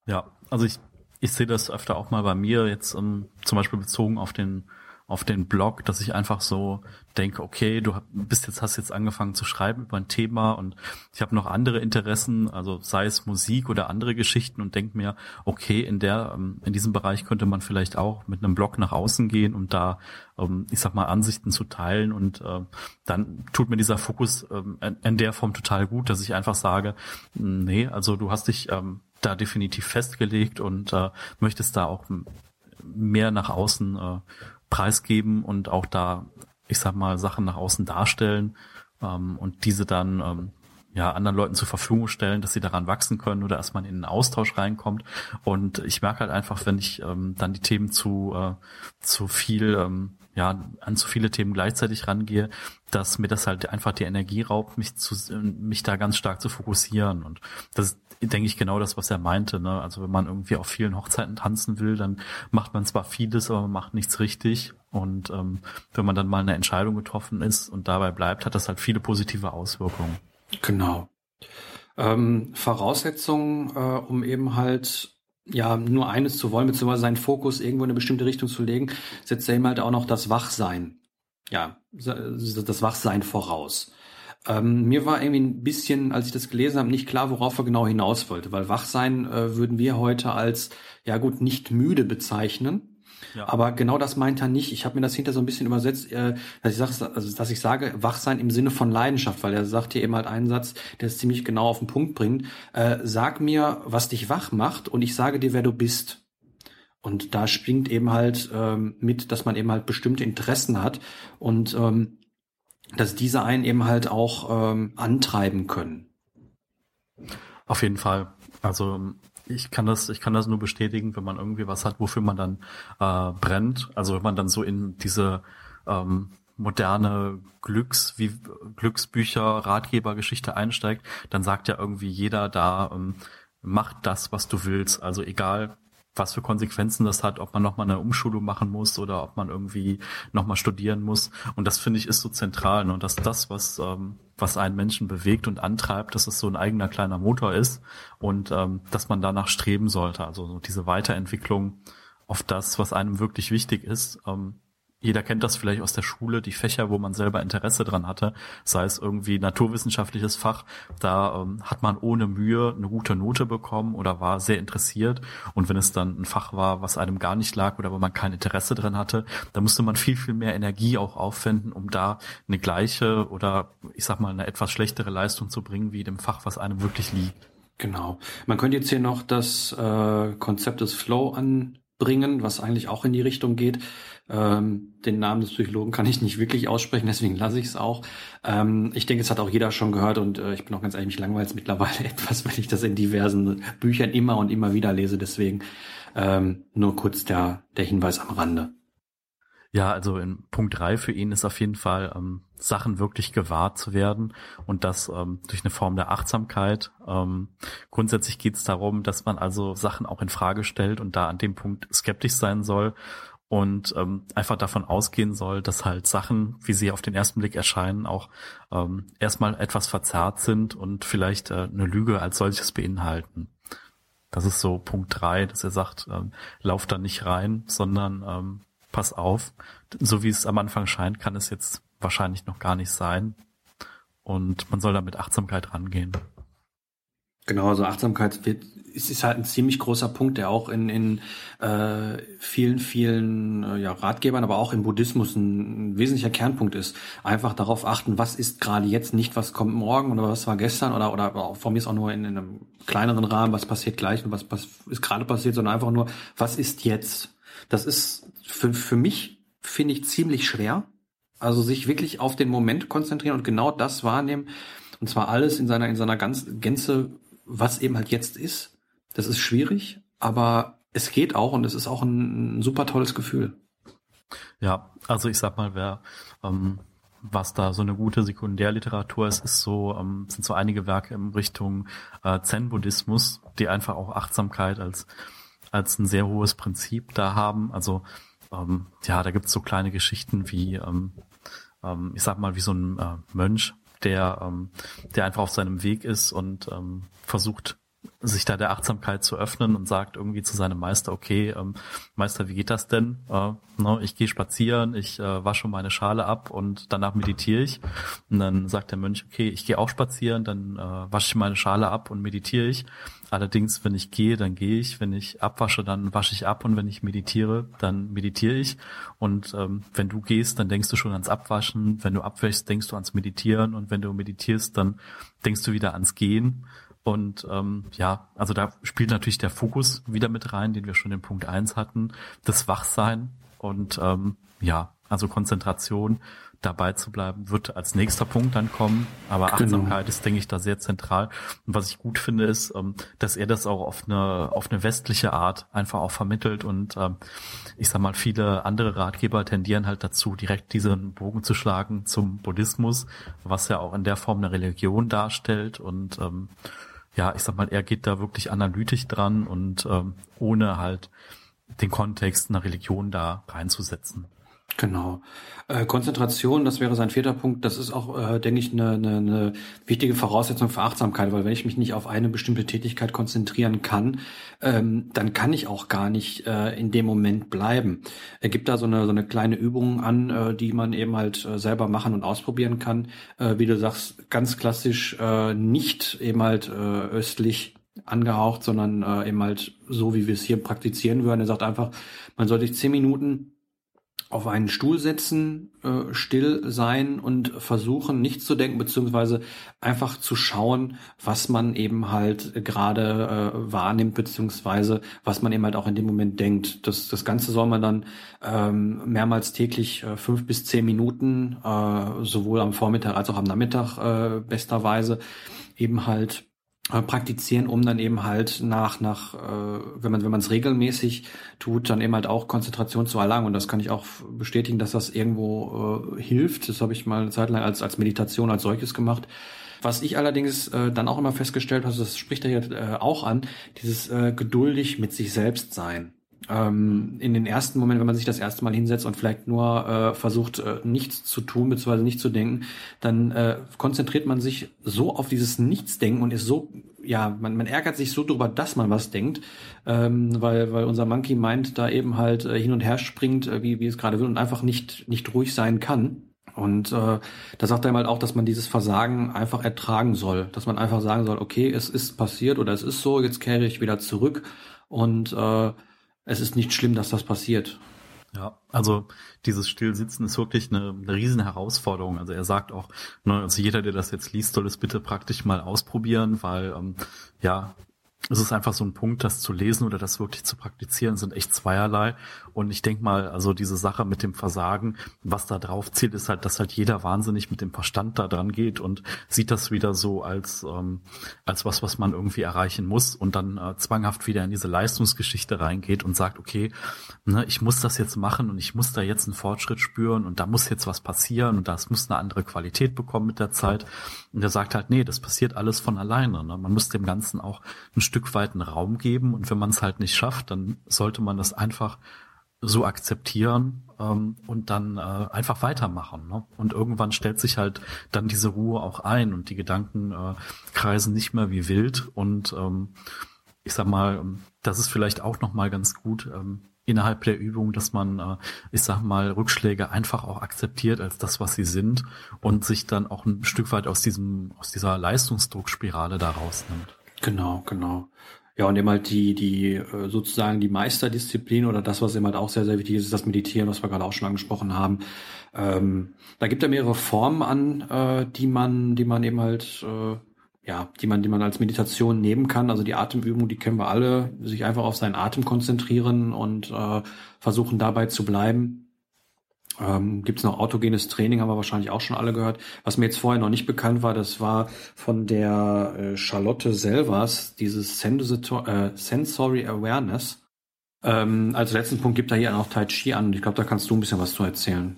Ja, also ich, ich sehe das öfter auch mal bei mir, jetzt um, ähm, zum Beispiel bezogen auf den auf den Blog, dass ich einfach so denke, okay, du bist jetzt, hast jetzt angefangen zu schreiben über ein Thema und ich habe noch andere Interessen, also sei es Musik oder andere Geschichten und denke mir, okay, in der, ähm, in diesem Bereich könnte man vielleicht auch mit einem Blog nach außen gehen und da, ähm, ich sag mal, Ansichten zu teilen und dann tut mir dieser Fokus in der Form total gut, dass ich einfach sage, nee, also du hast dich da definitiv festgelegt und äh, möchtest da auch mehr nach außen äh, preisgeben und auch da, ich sag mal, Sachen nach außen darstellen ähm, und diese dann ähm, ja, anderen Leuten zur Verfügung stellen, dass sie daran wachsen können oder erstmal in einen Austausch reinkommt. Und ich merke halt einfach, wenn ich ähm, dann die Themen zu, äh, zu viel, ähm, ja, an zu viele Themen gleichzeitig rangehe, dass mir das halt einfach die Energie raubt, mich zu, mich da ganz stark zu fokussieren. Und das denke ich, genau das, was er meinte. Ne? Also wenn man irgendwie auf vielen Hochzeiten tanzen will, dann macht man zwar vieles, aber man macht nichts richtig. Und ähm, wenn man dann mal eine Entscheidung getroffen ist und dabei bleibt, hat das halt viele positive Auswirkungen. Genau. Ähm, Voraussetzungen, äh, um eben halt ja nur eines zu wollen, beziehungsweise seinen Fokus irgendwo in eine bestimmte Richtung zu legen, setzt er eben halt auch noch das Wachsein. Ja, das Wachsein voraus. Ähm, mir war irgendwie ein bisschen, als ich das gelesen habe, nicht klar, worauf er genau hinaus wollte, weil Wachsein äh, würden wir heute als, ja gut, nicht müde bezeichnen. Ja. Aber genau das meint er nicht. Ich habe mir das hinter so ein bisschen übersetzt, äh, dass ich sage, also dass ich sage, Wachsein im Sinne von Leidenschaft, weil er sagt hier eben halt einen Satz, der es ziemlich genau auf den Punkt bringt. Äh, sag mir, was dich wach macht, und ich sage dir, wer du bist. Und da springt eben halt ähm, mit, dass man eben halt bestimmte Interessen hat und ähm, dass diese einen eben halt auch ähm, antreiben können. Auf jeden Fall. Also ich kann das, ich kann das nur bestätigen, wenn man irgendwie was hat, wofür man dann äh, brennt. Also wenn man dann so in diese ähm, moderne Glücks, wie Glücksbücher, Ratgebergeschichte einsteigt, dann sagt ja irgendwie jeder da, ähm, mach das, was du willst. Also egal, was für Konsequenzen das hat, ob man nochmal eine Umschulung machen muss oder ob man irgendwie nochmal studieren muss. Und das finde ich ist so zentral. Ne? Und dass das, was, ähm, was einen Menschen bewegt und antreibt, dass es so ein eigener kleiner Motor ist und ähm, dass man danach streben sollte. Also so diese Weiterentwicklung auf das, was einem wirklich wichtig ist. Ähm, jeder kennt das vielleicht aus der Schule, die Fächer, wo man selber Interesse dran hatte, sei es irgendwie naturwissenschaftliches Fach, da ähm, hat man ohne Mühe eine gute Note bekommen oder war sehr interessiert. Und wenn es dann ein Fach war, was einem gar nicht lag oder wo man kein Interesse dran hatte, da musste man viel, viel mehr Energie auch aufwenden, um da eine gleiche oder ich sag mal eine etwas schlechtere Leistung zu bringen, wie dem Fach, was einem wirklich liegt. Genau. Man könnte jetzt hier noch das äh, Konzept des Flow anbringen, was eigentlich auch in die Richtung geht. Ähm, den Namen des Psychologen kann ich nicht wirklich aussprechen, deswegen lasse ich es auch. Ähm, ich denke, es hat auch jeder schon gehört und äh, ich bin auch ganz ehrlich, mich langweilt mittlerweile [laughs] etwas, weil ich das in diversen Büchern immer und immer wieder lese. Deswegen ähm, nur kurz der, der Hinweis am Rande. Ja, also in Punkt drei für ihn ist auf jeden Fall, ähm, Sachen wirklich gewahrt zu werden und das ähm, durch eine Form der Achtsamkeit. Ähm, grundsätzlich geht es darum, dass man also Sachen auch in Frage stellt und da an dem Punkt skeptisch sein soll und ähm, einfach davon ausgehen soll, dass halt Sachen, wie sie auf den ersten Blick erscheinen, auch ähm, erstmal etwas verzerrt sind und vielleicht äh, eine Lüge als solches beinhalten. Das ist so Punkt drei, dass er sagt, ähm, lauf da nicht rein, sondern ähm, pass auf. So wie es am Anfang scheint, kann es jetzt wahrscheinlich noch gar nicht sein. Und man soll da mit Achtsamkeit rangehen. Genau, also Achtsamkeit wird, es ist halt ein ziemlich großer Punkt, der auch in, in äh, vielen, vielen äh, ja, Ratgebern, aber auch im Buddhismus ein, ein wesentlicher Kernpunkt ist. Einfach darauf achten, was ist gerade jetzt, nicht was kommt morgen oder was war gestern oder, oder von mir ist auch nur in, in einem kleineren Rahmen, was passiert gleich und was, was ist gerade passiert, sondern einfach nur, was ist jetzt. Das ist für, für mich, finde ich, ziemlich schwer. Also sich wirklich auf den Moment konzentrieren und genau das wahrnehmen. Und zwar alles in seiner, in seiner ganz, Gänze, was eben halt jetzt ist. Das ist schwierig, aber es geht auch und es ist auch ein, ein super tolles Gefühl. Ja, also ich sag mal, wer ähm, was da so eine gute Sekundärliteratur ist, ist so, ähm, sind so einige Werke in Richtung äh, Zen-Buddhismus, die einfach auch Achtsamkeit als, als ein sehr hohes Prinzip da haben. Also ähm, ja, da gibt's so kleine Geschichten wie, ähm, ähm, ich sag mal, wie so ein äh, Mönch, der, ähm, der einfach auf seinem Weg ist und ähm, versucht, sich da der Achtsamkeit zu öffnen und sagt irgendwie zu seinem Meister, okay, ähm, Meister, wie geht das denn? Äh, ne, ich gehe spazieren, ich äh, wasche meine Schale ab und danach meditiere ich. Und dann sagt der Mönch, okay, ich gehe auch spazieren, dann äh, wasche ich meine Schale ab und meditiere ich. Allerdings, wenn ich gehe, dann gehe ich. Wenn ich abwasche, dann wasche ich ab. Und wenn ich meditiere, dann meditiere ich. Und ähm, wenn du gehst, dann denkst du schon ans Abwaschen. Wenn du abwäschst, denkst du ans Meditieren. Und wenn du meditierst, dann denkst du wieder ans Gehen. Und ähm, ja, also da spielt natürlich der Fokus wieder mit rein, den wir schon in Punkt eins hatten, das Wachsein und ähm, ja, also Konzentration dabei zu bleiben, wird als nächster Punkt dann kommen. Aber genau. Achtsamkeit genau. ist, denke ich, da sehr zentral. Und was ich gut finde, ist, ähm, dass er das auch auf eine, auf eine westliche Art einfach auch vermittelt. Und ähm, ich sag mal, viele andere Ratgeber tendieren halt dazu, direkt diesen Bogen zu schlagen zum Buddhismus, was ja auch in der Form eine Religion darstellt. Und ähm, ja, ich sag mal, er geht da wirklich analytisch dran und ohne halt den Kontext einer Religion da reinzusetzen. Genau. Äh, Konzentration, das wäre sein vierter Punkt. Das ist auch, äh, denke ich, eine, eine, eine wichtige Voraussetzung für Achtsamkeit, weil wenn ich mich nicht auf eine bestimmte Tätigkeit konzentrieren kann, ähm, dann kann ich auch gar nicht äh, in dem Moment bleiben. Er gibt da so eine, so eine kleine Übung an, äh, die man eben halt äh, selber machen und ausprobieren kann. Äh, wie du sagst, ganz klassisch äh, nicht eben halt äh, östlich angehaucht, sondern äh, eben halt so, wie wir es hier praktizieren würden. Er sagt einfach, man sollte sich zehn Minuten auf einen Stuhl setzen, äh, still sein und versuchen, nichts zu denken, beziehungsweise einfach zu schauen, was man eben halt gerade äh, wahrnimmt, beziehungsweise was man eben halt auch in dem Moment denkt. Das, das Ganze soll man dann ähm, mehrmals täglich äh, fünf bis zehn Minuten, äh, sowohl am Vormittag als auch am Nachmittag äh, besterweise eben halt praktizieren, um dann eben halt nach nach äh, wenn man wenn man es regelmäßig tut, dann eben halt auch Konzentration zu erlangen und das kann ich auch bestätigen, dass das irgendwo äh, hilft. Das habe ich mal eine Zeit lang als als Meditation als solches gemacht. Was ich allerdings äh, dann auch immer festgestellt habe, das spricht er hier äh, auch an, dieses äh, geduldig mit sich selbst sein ähm, in den ersten Momenten, wenn man sich das erste Mal hinsetzt und vielleicht nur äh, versucht, äh, nichts zu tun bzw. nicht zu denken, dann äh, konzentriert man sich so auf dieses Nichtsdenken und ist so, ja, man, man ärgert sich so drüber, dass man was denkt, ähm, weil, weil unser Monkey meint, da eben halt äh, hin und her springt, äh, wie, wie es gerade will und einfach nicht, nicht ruhig sein kann. Und äh, da sagt er halt auch, dass man dieses Versagen einfach ertragen soll, dass man einfach sagen soll, okay, es ist passiert oder es ist so, jetzt kehre ich wieder zurück und äh, es ist nicht schlimm, dass das passiert. Ja, also dieses Stillsitzen ist wirklich eine, eine riesen Herausforderung. Also er sagt auch, ne, also jeder, der das jetzt liest, soll es bitte praktisch mal ausprobieren, weil ähm, ja, es ist einfach so ein Punkt, das zu lesen oder das wirklich zu praktizieren, sind echt zweierlei. Und ich denke mal, also diese Sache mit dem Versagen, was da drauf zielt, ist halt, dass halt jeder wahnsinnig mit dem Verstand da dran geht und sieht das wieder so als, ähm, als was, was man irgendwie erreichen muss und dann äh, zwanghaft wieder in diese Leistungsgeschichte reingeht und sagt, okay, ne, ich muss das jetzt machen und ich muss da jetzt einen Fortschritt spüren und da muss jetzt was passieren und das muss eine andere Qualität bekommen mit der Zeit. Und er sagt halt, nee, das passiert alles von alleine. Ne? Man muss dem Ganzen auch ein Stück weit einen Raum geben und wenn man es halt nicht schafft, dann sollte man das einfach so akzeptieren ähm, und dann äh, einfach weitermachen. Ne? Und irgendwann stellt sich halt dann diese Ruhe auch ein und die Gedanken äh, kreisen nicht mehr wie wild. Und ähm, ich sag mal, das ist vielleicht auch noch mal ganz gut ähm, innerhalb der Übung, dass man, äh, ich sag mal, Rückschläge einfach auch akzeptiert als das, was sie sind und sich dann auch ein Stück weit aus diesem aus dieser Leistungsdruckspirale da rausnimmt. Genau, genau. Ja, und eben halt die, die äh, sozusagen die Meisterdisziplin oder das, was eben halt auch sehr, sehr wichtig ist, ist das Meditieren, was wir gerade auch schon angesprochen haben. Ähm, da gibt er mehrere Formen an, äh, die man, die man eben halt, äh, ja, die man, die man als Meditation nehmen kann. Also die Atemübung, die kennen wir alle, sich einfach auf seinen Atem konzentrieren und äh, versuchen dabei zu bleiben. Ähm, Gibt es noch autogenes Training, haben wir wahrscheinlich auch schon alle gehört. Was mir jetzt vorher noch nicht bekannt war, das war von der äh, Charlotte Selvers, dieses äh, Sensory Awareness. Ähm, als letzten Punkt gibt er hier auch Tai Chi an. Ich glaube, da kannst du ein bisschen was zu erzählen.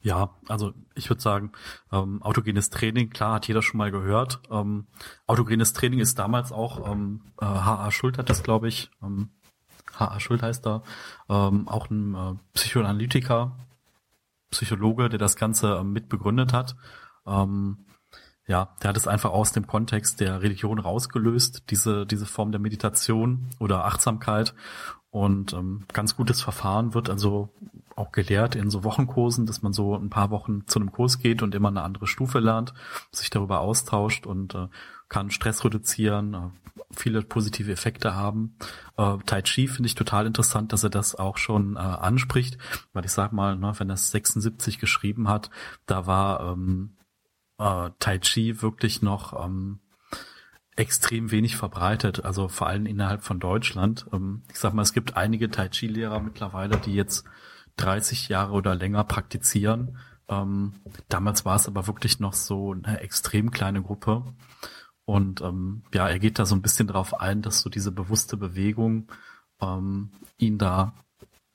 Ja, also ich würde sagen, ähm, autogenes Training, klar, hat jeder schon mal gehört. Ähm, autogenes Training ist damals auch, ähm, äh, H.A. Schult hat das, glaube ich, ähm, H.A. Schult heißt da, ähm, auch ein äh, Psychoanalytiker, Psychologe, der das Ganze ähm, mit begründet hat. Ähm, ja, der hat es einfach aus dem Kontext der Religion rausgelöst, diese, diese Form der Meditation oder Achtsamkeit. Und ähm, ganz gutes Verfahren wird also auch gelehrt in so Wochenkursen, dass man so ein paar Wochen zu einem Kurs geht und immer eine andere Stufe lernt, sich darüber austauscht und äh, kann Stress reduzieren, äh, viele positive Effekte haben. Äh, tai Chi finde ich total interessant, dass er das auch schon äh, anspricht, weil ich sag mal, ne, wenn er 76 geschrieben hat, da war ähm, äh, Tai Chi wirklich noch ähm, extrem wenig verbreitet, also vor allem innerhalb von Deutschland. Ähm, ich sag mal, es gibt einige Tai Chi-Lehrer mittlerweile, die jetzt 30 Jahre oder länger praktizieren. Ähm, damals war es aber wirklich noch so eine extrem kleine Gruppe. Und ähm, ja, er geht da so ein bisschen drauf ein, dass so diese bewusste Bewegung ähm, ihn da,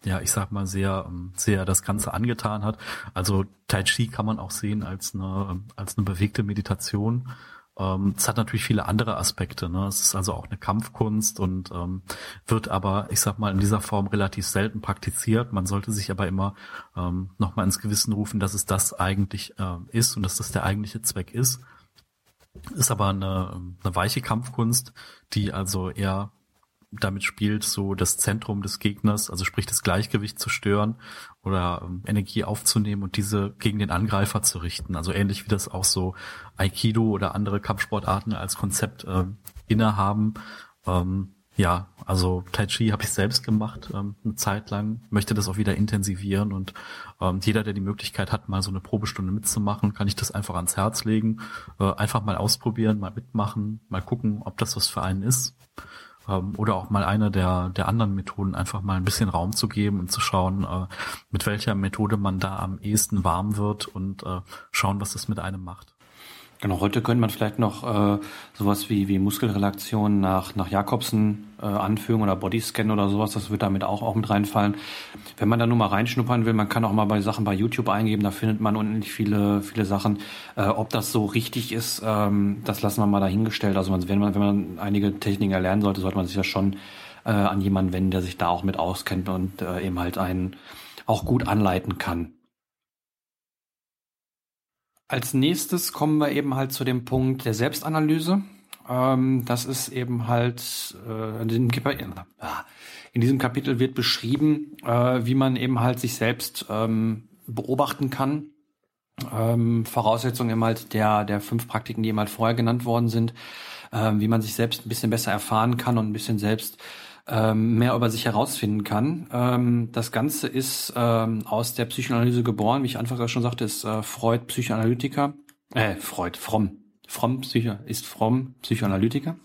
ja, ich sag mal, sehr, ähm, sehr das Ganze angetan hat. Also Tai Chi kann man auch sehen als eine, als eine bewegte Meditation. Ähm, es hat natürlich viele andere Aspekte. Ne? Es ist also auch eine Kampfkunst und ähm, wird aber, ich sag mal, in dieser Form relativ selten praktiziert. Man sollte sich aber immer ähm, nochmal ins Gewissen rufen, dass es das eigentlich äh, ist und dass das der eigentliche Zweck ist. Ist aber eine, eine weiche Kampfkunst, die also eher damit spielt, so das Zentrum des Gegners, also sprich das Gleichgewicht zu stören oder ähm, Energie aufzunehmen und diese gegen den Angreifer zu richten. Also ähnlich wie das auch so Aikido oder andere Kampfsportarten als Konzept äh, innehaben. Ähm, ja, also Tai Chi habe ich selbst gemacht, ähm, eine Zeit lang, möchte das auch wieder intensivieren und ähm, jeder, der die Möglichkeit hat, mal so eine Probestunde mitzumachen, kann ich das einfach ans Herz legen. Äh, einfach mal ausprobieren, mal mitmachen, mal gucken, ob das was für einen ist. Ähm, oder auch mal einer der, der anderen Methoden einfach mal ein bisschen Raum zu geben und zu schauen, äh, mit welcher Methode man da am ehesten warm wird und äh, schauen, was das mit einem macht. Genau, heute könnte man vielleicht noch äh, sowas wie, wie Muskelrelaktion nach, nach Jakobsen äh, anfügen oder Bodyscan oder sowas, das wird damit auch, auch mit reinfallen. Wenn man da nur mal reinschnuppern will, man kann auch mal bei Sachen bei YouTube eingeben, da findet man unendlich viele, viele Sachen. Äh, ob das so richtig ist, ähm, das lassen wir mal dahingestellt. Also wenn man, wenn man einige Techniken erlernen sollte, sollte man sich ja schon äh, an jemanden wenden, der sich da auch mit auskennt und äh, eben halt einen auch gut anleiten kann. Als nächstes kommen wir eben halt zu dem Punkt der Selbstanalyse. Ähm, das ist eben halt äh, in, diesem in, diesem Kapitel wird beschrieben, äh, wie man eben halt sich selbst ähm, beobachten kann. Ähm, Voraussetzung eben halt der, der fünf Praktiken, die eben halt vorher genannt worden sind, äh, wie man sich selbst ein bisschen besser erfahren kann und ein bisschen selbst ähm, mehr über sich herausfinden kann. Ähm, das Ganze ist ähm, aus der Psychoanalyse geboren, wie ich anfangs schon sagte, ist äh, Freud Psychoanalytiker, äh, Freud, Fromm, Fromm Psycho, ist Fromm Psychoanalytiker.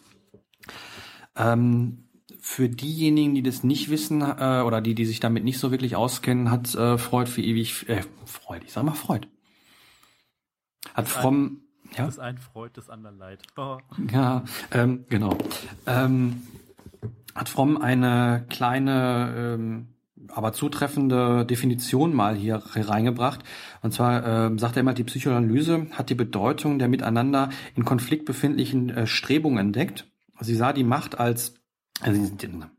Ähm, für diejenigen, die das nicht wissen äh, oder die, die sich damit nicht so wirklich auskennen, hat äh, Freud für ewig, äh, Freud, ich sag mal Freud, hat Fromm, ja? Das ein Freud, das andere Leid. Oh. Ja, ähm, genau. Ähm, hat Fromm eine kleine, ähm, aber zutreffende Definition mal hier reingebracht. Und zwar ähm, sagt er immer, die Psychoanalyse hat die Bedeutung der miteinander in Konflikt befindlichen äh, Strebungen entdeckt. Sie sah die Macht als also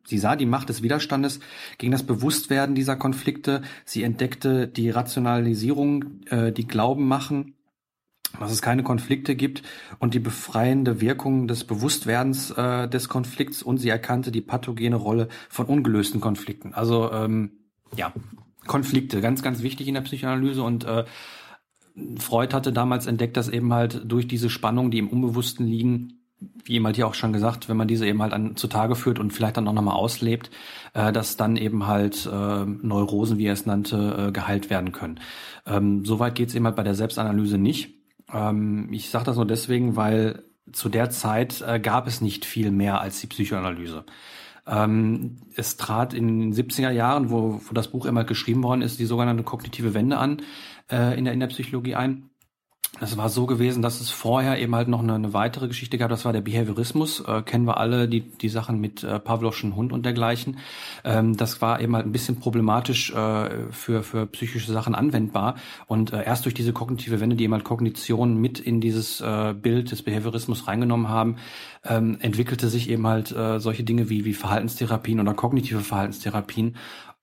sie sah die Macht des Widerstandes gegen das Bewusstwerden dieser Konflikte. Sie entdeckte die Rationalisierung, äh, die Glauben machen dass es keine Konflikte gibt und die befreiende Wirkung des Bewusstwerdens äh, des Konflikts und sie erkannte die pathogene Rolle von ungelösten Konflikten. Also ähm, ja, Konflikte, ganz, ganz wichtig in der Psychoanalyse und äh, Freud hatte damals entdeckt, dass eben halt durch diese Spannungen, die im Unbewussten liegen, wie eben halt hier auch schon gesagt, wenn man diese eben halt an, zutage führt und vielleicht dann auch nochmal auslebt, äh, dass dann eben halt äh, Neurosen, wie er es nannte, äh, geheilt werden können. Ähm, Soweit geht es eben halt bei der Selbstanalyse nicht. Ähm, ich sage das nur deswegen, weil zu der Zeit äh, gab es nicht viel mehr als die Psychoanalyse. Ähm, es trat in den 70er Jahren, wo, wo das Buch immer geschrieben worden ist, die sogenannte kognitive Wende an äh, in, der, in der Psychologie ein. Es war so gewesen, dass es vorher eben halt noch eine, eine weitere Geschichte gab, das war der Behaviorismus. Äh, kennen wir alle, die, die Sachen mit äh, Pavlovschen Hund und dergleichen. Ähm, das war eben halt ein bisschen problematisch äh, für, für psychische Sachen anwendbar. Und äh, erst durch diese kognitive Wende, die eben halt Kognition mit in dieses äh, Bild des Behaviorismus reingenommen haben, ähm, entwickelte sich eben halt äh, solche Dinge wie, wie Verhaltenstherapien oder kognitive Verhaltenstherapien.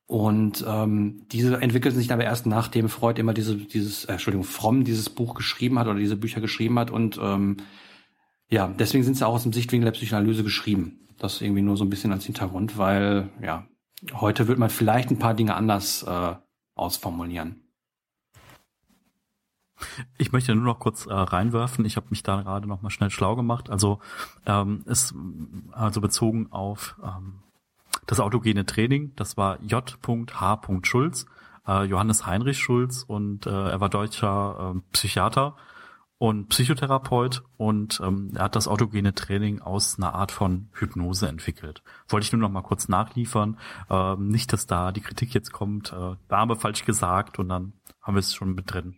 Und ähm, diese entwickelten sich aber erst nachdem Freud immer diese, dieses, äh, Entschuldigung, Fromm dieses Buch geschrieben hat oder diese Bücher geschrieben hat. Und ähm, ja, deswegen sind sie auch aus dem Sichtwinkel der Psychoanalyse geschrieben. Das irgendwie nur so ein bisschen als Hintergrund, weil ja, heute wird man vielleicht ein paar Dinge anders äh, ausformulieren. Ich möchte nur noch kurz äh, reinwerfen. Ich habe mich da gerade noch mal schnell schlau gemacht. Also ähm, ist also bezogen auf ähm, das autogene Training, das war J.H. Schulz, äh, Johannes Heinrich Schulz und äh, er war deutscher äh, Psychiater und Psychotherapeut und ähm, er hat das autogene Training aus einer Art von Hypnose entwickelt. Wollte ich nur noch mal kurz nachliefern. Ähm, nicht, dass da die Kritik jetzt kommt, äh, da haben wir falsch gesagt und dann haben wir es schon mit drin.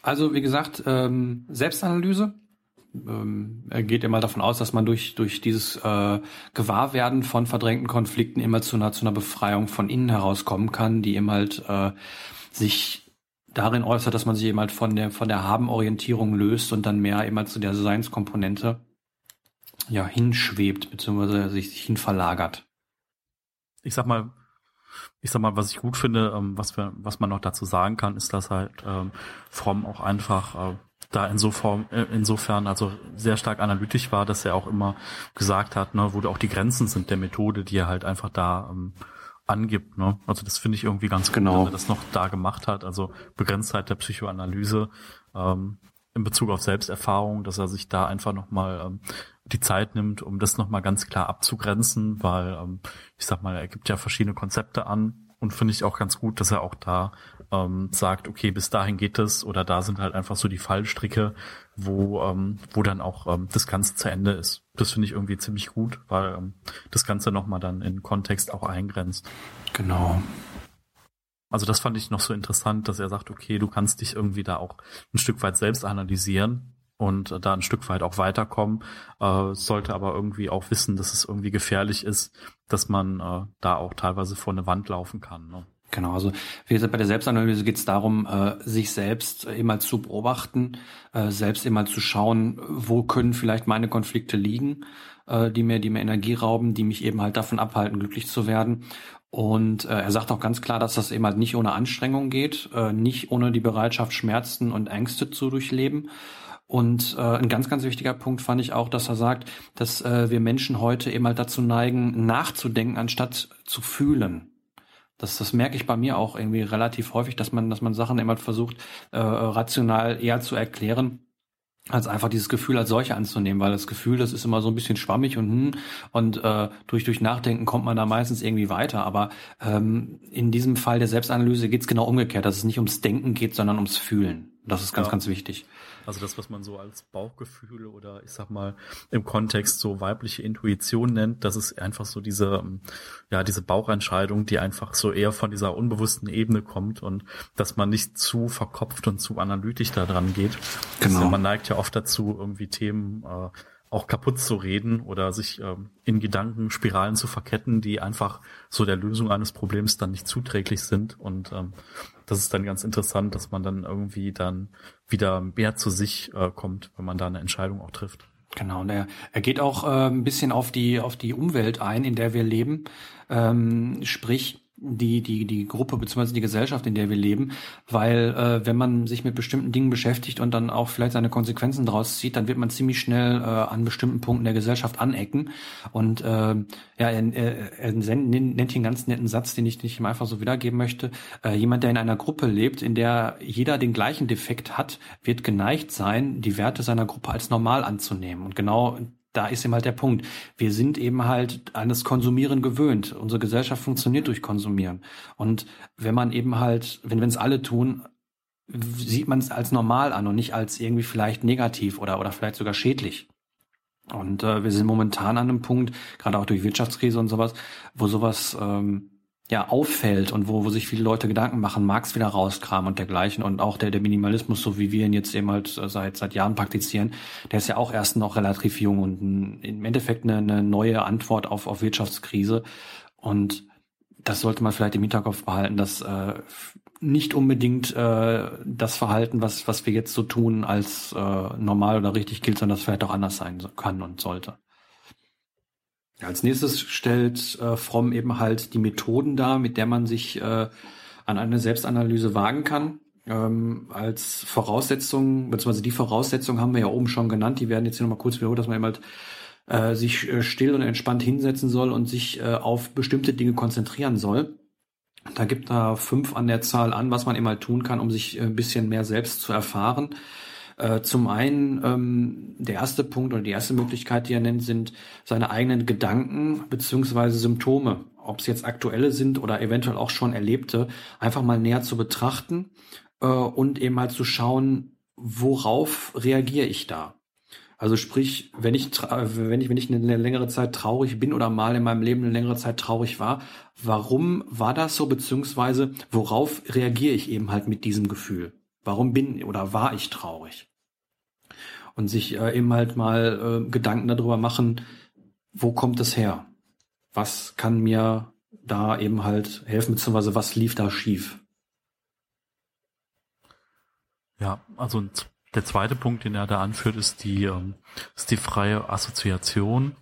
Also wie gesagt, ähm, Selbstanalyse ähm, er geht immer davon aus, dass man durch, durch dieses äh, Gewahrwerden von verdrängten Konflikten immer zu einer, zu einer Befreiung von innen herauskommen kann, die eben halt äh, sich darin äußert, dass man sich eben halt von der, von der Haben-Orientierung löst und dann mehr immer zu der Seinskomponente ja, hinschwebt, beziehungsweise sich, sich hin. Ich sag mal, ich sag mal, was ich gut finde, ähm, was wir, was man noch dazu sagen kann, ist, dass halt ähm, Fromm auch einfach äh, da insofern, äh, insofern also sehr stark analytisch war, dass er auch immer gesagt hat, ne, wo auch die Grenzen sind der Methode, die er halt einfach da ähm, angibt. Ne? Also das finde ich irgendwie ganz genau, dass er das noch da gemacht hat. Also Begrenztheit der Psychoanalyse ähm, in Bezug auf Selbsterfahrung, dass er sich da einfach nochmal ähm, die Zeit nimmt, um das nochmal ganz klar abzugrenzen, weil ähm, ich sag mal, er gibt ja verschiedene Konzepte an und finde ich auch ganz gut, dass er auch da ähm, sagt, okay, bis dahin geht es oder da sind halt einfach so die Fallstricke, wo, ähm, wo dann auch ähm, das Ganze zu Ende ist. Das finde ich irgendwie ziemlich gut, weil ähm, das Ganze nochmal dann in Kontext auch eingrenzt. Genau. Also das fand ich noch so interessant, dass er sagt, okay, du kannst dich irgendwie da auch ein Stück weit selbst analysieren und äh, da ein Stück weit auch weiterkommen, äh, sollte aber irgendwie auch wissen, dass es irgendwie gefährlich ist, dass man äh, da auch teilweise vor eine Wand laufen kann. Ne? Genau, also wie gesagt, bei der Selbstanalyse geht es darum, äh, sich selbst immer zu beobachten, äh, selbst immer zu schauen, wo können vielleicht meine Konflikte liegen, äh, die mir, die mir Energie rauben, die mich eben halt davon abhalten, glücklich zu werden. Und äh, er sagt auch ganz klar, dass das eben halt nicht ohne Anstrengung geht, äh, nicht ohne die Bereitschaft, Schmerzen und Ängste zu durchleben. Und äh, ein ganz, ganz wichtiger Punkt fand ich auch, dass er sagt, dass äh, wir Menschen heute eben halt dazu neigen, nachzudenken, anstatt zu fühlen. Das, das merke ich bei mir auch irgendwie relativ häufig, dass man, dass man Sachen immer versucht, äh, rational eher zu erklären, als einfach dieses Gefühl als solche anzunehmen, weil das Gefühl, das ist immer so ein bisschen schwammig und hm, und äh, durch durch Nachdenken kommt man da meistens irgendwie weiter. Aber ähm, in diesem Fall der Selbstanalyse geht es genau umgekehrt, dass es nicht ums Denken geht, sondern ums Fühlen. Das ist ganz, ja. ganz wichtig. Also das, was man so als Bauchgefühl oder ich sag mal im Kontext so weibliche Intuition nennt, das ist einfach so diese, ähm, ja, diese Bauchentscheidung, die einfach so eher von dieser unbewussten Ebene kommt und dass man nicht zu verkopft und zu analytisch da dran geht. Genau. Also man neigt ja oft dazu, irgendwie Themen äh, auch kaputt zu reden oder sich ähm, in Gedankenspiralen zu verketten, die einfach so der Lösung eines Problems dann nicht zuträglich sind. Und ähm, das ist dann ganz interessant, dass man dann irgendwie dann wieder mehr zu sich äh, kommt, wenn man da eine Entscheidung auch trifft. Genau, und er, er geht auch äh, ein bisschen auf die auf die Umwelt ein, in der wir leben. Ähm, sprich, die, die, die Gruppe bzw. die Gesellschaft, in der wir leben, weil äh, wenn man sich mit bestimmten Dingen beschäftigt und dann auch vielleicht seine Konsequenzen daraus zieht, dann wird man ziemlich schnell äh, an bestimmten Punkten der Gesellschaft anecken. Und äh, ja, er, er, er nennt hier einen ganz netten Satz, den ich nicht ihm einfach so wiedergeben möchte. Äh, jemand, der in einer Gruppe lebt, in der jeder den gleichen Defekt hat, wird geneigt sein, die Werte seiner Gruppe als normal anzunehmen. Und genau da ist eben halt der Punkt. Wir sind eben halt an das Konsumieren gewöhnt. Unsere Gesellschaft funktioniert durch Konsumieren. Und wenn man eben halt, wenn es alle tun, sieht man es als normal an und nicht als irgendwie vielleicht negativ oder, oder vielleicht sogar schädlich. Und äh, wir sind momentan an einem Punkt, gerade auch durch Wirtschaftskrise und sowas, wo sowas ähm, ja auffällt und wo, wo sich viele Leute Gedanken machen, Marx wieder rauskramen und dergleichen und auch der, der Minimalismus, so wie wir ihn jetzt eben halt äh, seit, seit Jahren praktizieren, der ist ja auch erst noch relativ jung und ein, im Endeffekt eine, eine neue Antwort auf, auf Wirtschaftskrise und das sollte man vielleicht im Hinterkopf behalten, dass äh, nicht unbedingt äh, das Verhalten, was, was wir jetzt so tun, als äh, normal oder richtig gilt, sondern das vielleicht auch anders sein kann und sollte. Als nächstes stellt äh, Fromm eben halt die Methoden dar, mit der man sich äh, an eine Selbstanalyse wagen kann. Ähm, als Voraussetzung, beziehungsweise die Voraussetzung haben wir ja oben schon genannt, die werden jetzt hier nochmal kurz wiederholt, dass man eben halt äh, sich äh, still und entspannt hinsetzen soll und sich äh, auf bestimmte Dinge konzentrieren soll. Da gibt da fünf an der Zahl an, was man eben halt tun kann, um sich ein bisschen mehr selbst zu erfahren. Äh, zum einen, ähm, der erste Punkt oder die erste Möglichkeit, die er nennt, sind seine eigenen Gedanken beziehungsweise Symptome, ob es jetzt aktuelle sind oder eventuell auch schon erlebte, einfach mal näher zu betrachten äh, und eben mal zu schauen, worauf reagiere ich da? Also sprich, wenn ich, wenn ich, wenn ich eine längere Zeit traurig bin oder mal in meinem Leben eine längere Zeit traurig war, warum war das so, beziehungsweise worauf reagiere ich eben halt mit diesem Gefühl? Warum bin oder war ich traurig? Und sich äh, eben halt mal äh, Gedanken darüber machen, wo kommt es her? Was kann mir da eben halt helfen, beziehungsweise was lief da schief? Ja, also der zweite Punkt, den er da anführt, ist die, ähm, ist die freie Assoziation.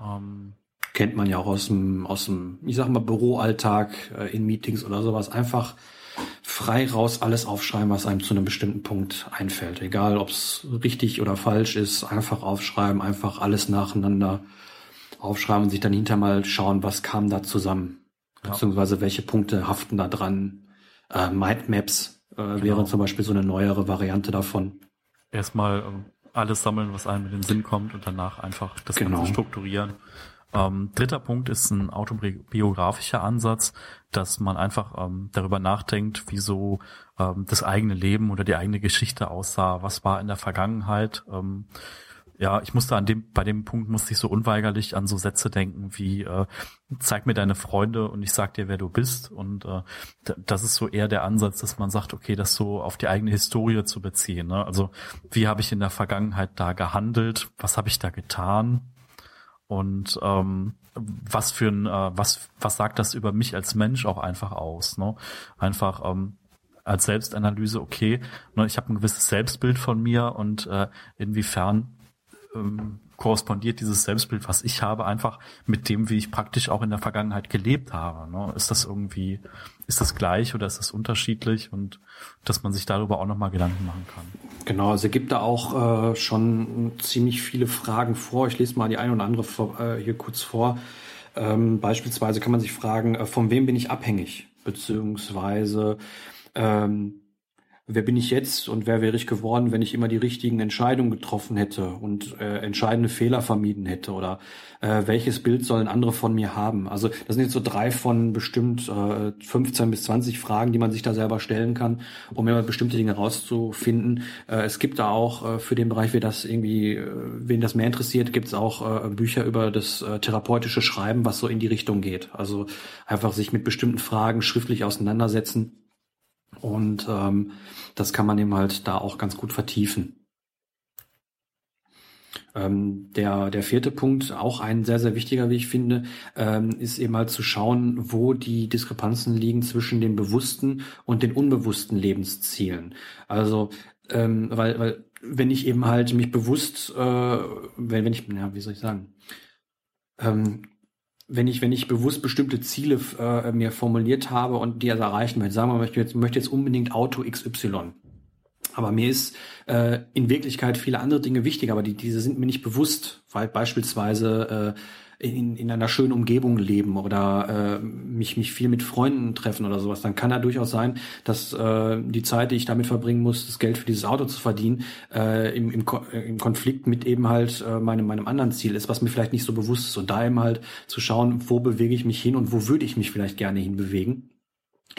Ähm, Kennt man ja auch aus dem, aus dem, ich sag mal, Büroalltag, äh, in Meetings oder sowas. Einfach frei raus alles aufschreiben, was einem zu einem bestimmten Punkt einfällt. Egal, ob es richtig oder falsch ist, einfach aufschreiben, einfach alles nacheinander aufschreiben und sich dann hinterher mal schauen, was kam da zusammen. Ja. Beziehungsweise welche Punkte haften da dran. Äh, Mindmaps äh, genau. wäre zum Beispiel so eine neuere Variante davon. Erstmal äh, alles sammeln, was einem in den Sinn kommt und danach einfach das genau. Ganze strukturieren. Ähm, dritter Punkt ist ein autobiografischer Ansatz, dass man einfach ähm, darüber nachdenkt, wie so ähm, das eigene Leben oder die eigene Geschichte aussah, was war in der Vergangenheit. Ähm, ja, ich musste an dem, bei dem Punkt musste ich so unweigerlich an so Sätze denken wie, äh, zeig mir deine Freunde und ich sag dir, wer du bist. Und äh, das ist so eher der Ansatz, dass man sagt, okay, das so auf die eigene Historie zu beziehen. Ne? Also wie habe ich in der Vergangenheit da gehandelt? Was habe ich da getan? Und ähm, was für ein, äh, was, was sagt das über mich als Mensch auch einfach aus? Ne? Einfach ähm, als Selbstanalyse, okay, ne, ich habe ein gewisses Selbstbild von mir und äh, inwiefern ähm, korrespondiert dieses Selbstbild, was ich habe, einfach mit dem, wie ich praktisch auch in der Vergangenheit gelebt habe. Ne? Ist das irgendwie, ist das gleich oder ist das unterschiedlich und dass man sich darüber auch nochmal Gedanken machen kann. Genau, also es gibt da auch äh, schon ziemlich viele Fragen vor. Ich lese mal die eine oder andere vor, äh, hier kurz vor. Ähm, beispielsweise kann man sich fragen, äh, von wem bin ich abhängig? Beziehungsweise ähm, wer bin ich jetzt und wer wäre ich geworden, wenn ich immer die richtigen Entscheidungen getroffen hätte und äh, entscheidende Fehler vermieden hätte oder äh, welches Bild sollen andere von mir haben? Also das sind jetzt so drei von bestimmt äh, 15 bis 20 Fragen, die man sich da selber stellen kann, um immer bestimmte Dinge rauszufinden. Äh, es gibt da auch äh, für den Bereich, wer das irgendwie, äh, wen das mehr interessiert, gibt es auch äh, Bücher über das äh, therapeutische Schreiben, was so in die Richtung geht. Also einfach sich mit bestimmten Fragen schriftlich auseinandersetzen und ähm, das kann man eben halt da auch ganz gut vertiefen. Ähm, der, der vierte Punkt, auch ein sehr, sehr wichtiger, wie ich finde, ähm, ist eben halt zu schauen, wo die Diskrepanzen liegen zwischen den bewussten und den unbewussten Lebenszielen. Also, ähm, weil, weil, wenn ich eben halt mich bewusst, äh, wenn, wenn ich, ja, wie soll ich sagen, ähm, wenn ich, wenn ich bewusst bestimmte Ziele äh, mir formuliert habe und die also erreichen möchte, sagen wir ich möchte jetzt, möchte jetzt unbedingt Auto XY. Aber mir ist äh, in Wirklichkeit viele andere Dinge wichtig, aber die, diese sind mir nicht bewusst, weil beispielsweise äh, in, in einer schönen Umgebung leben oder äh, mich, mich viel mit Freunden treffen oder sowas, dann kann ja durchaus sein, dass äh, die Zeit, die ich damit verbringen muss, das Geld für dieses Auto zu verdienen, äh, im, im, im Konflikt mit eben halt äh, meinem, meinem anderen Ziel ist, was mir vielleicht nicht so bewusst ist. Und da eben halt zu schauen, wo bewege ich mich hin und wo würde ich mich vielleicht gerne hinbewegen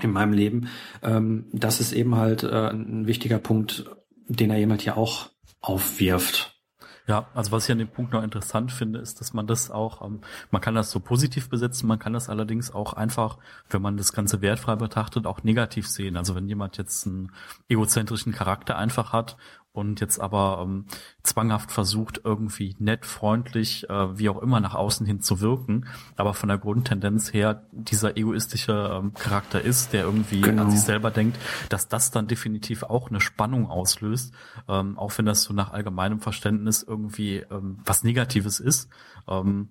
in meinem Leben. Ähm, das ist eben halt äh, ein wichtiger Punkt, den er jemand hier auch aufwirft. Ja, also was ich an dem Punkt noch interessant finde, ist, dass man das auch, ähm, man kann das so positiv besetzen, man kann das allerdings auch einfach, wenn man das Ganze wertfrei betrachtet, auch negativ sehen. Also wenn jemand jetzt einen egozentrischen Charakter einfach hat und jetzt aber ähm, zwanghaft versucht, irgendwie nett, freundlich, äh, wie auch immer nach außen hin zu wirken, aber von der Grundtendenz her dieser egoistische ähm, Charakter ist, der irgendwie genau. an sich selber denkt, dass das dann definitiv auch eine Spannung auslöst, ähm, auch wenn das so nach allgemeinem Verständnis irgendwie ähm, was Negatives ist. Ähm,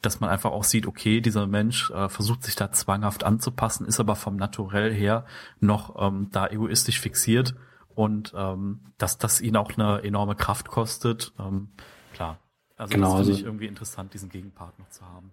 dass man einfach auch sieht, okay, dieser Mensch äh, versucht sich da zwanghaft anzupassen, ist aber vom Naturell her noch ähm, da egoistisch fixiert und ähm, dass das ihn auch eine enorme Kraft kostet. Ähm, klar. Also genau, das finde also, ich irgendwie interessant, diesen Gegenpart noch zu haben.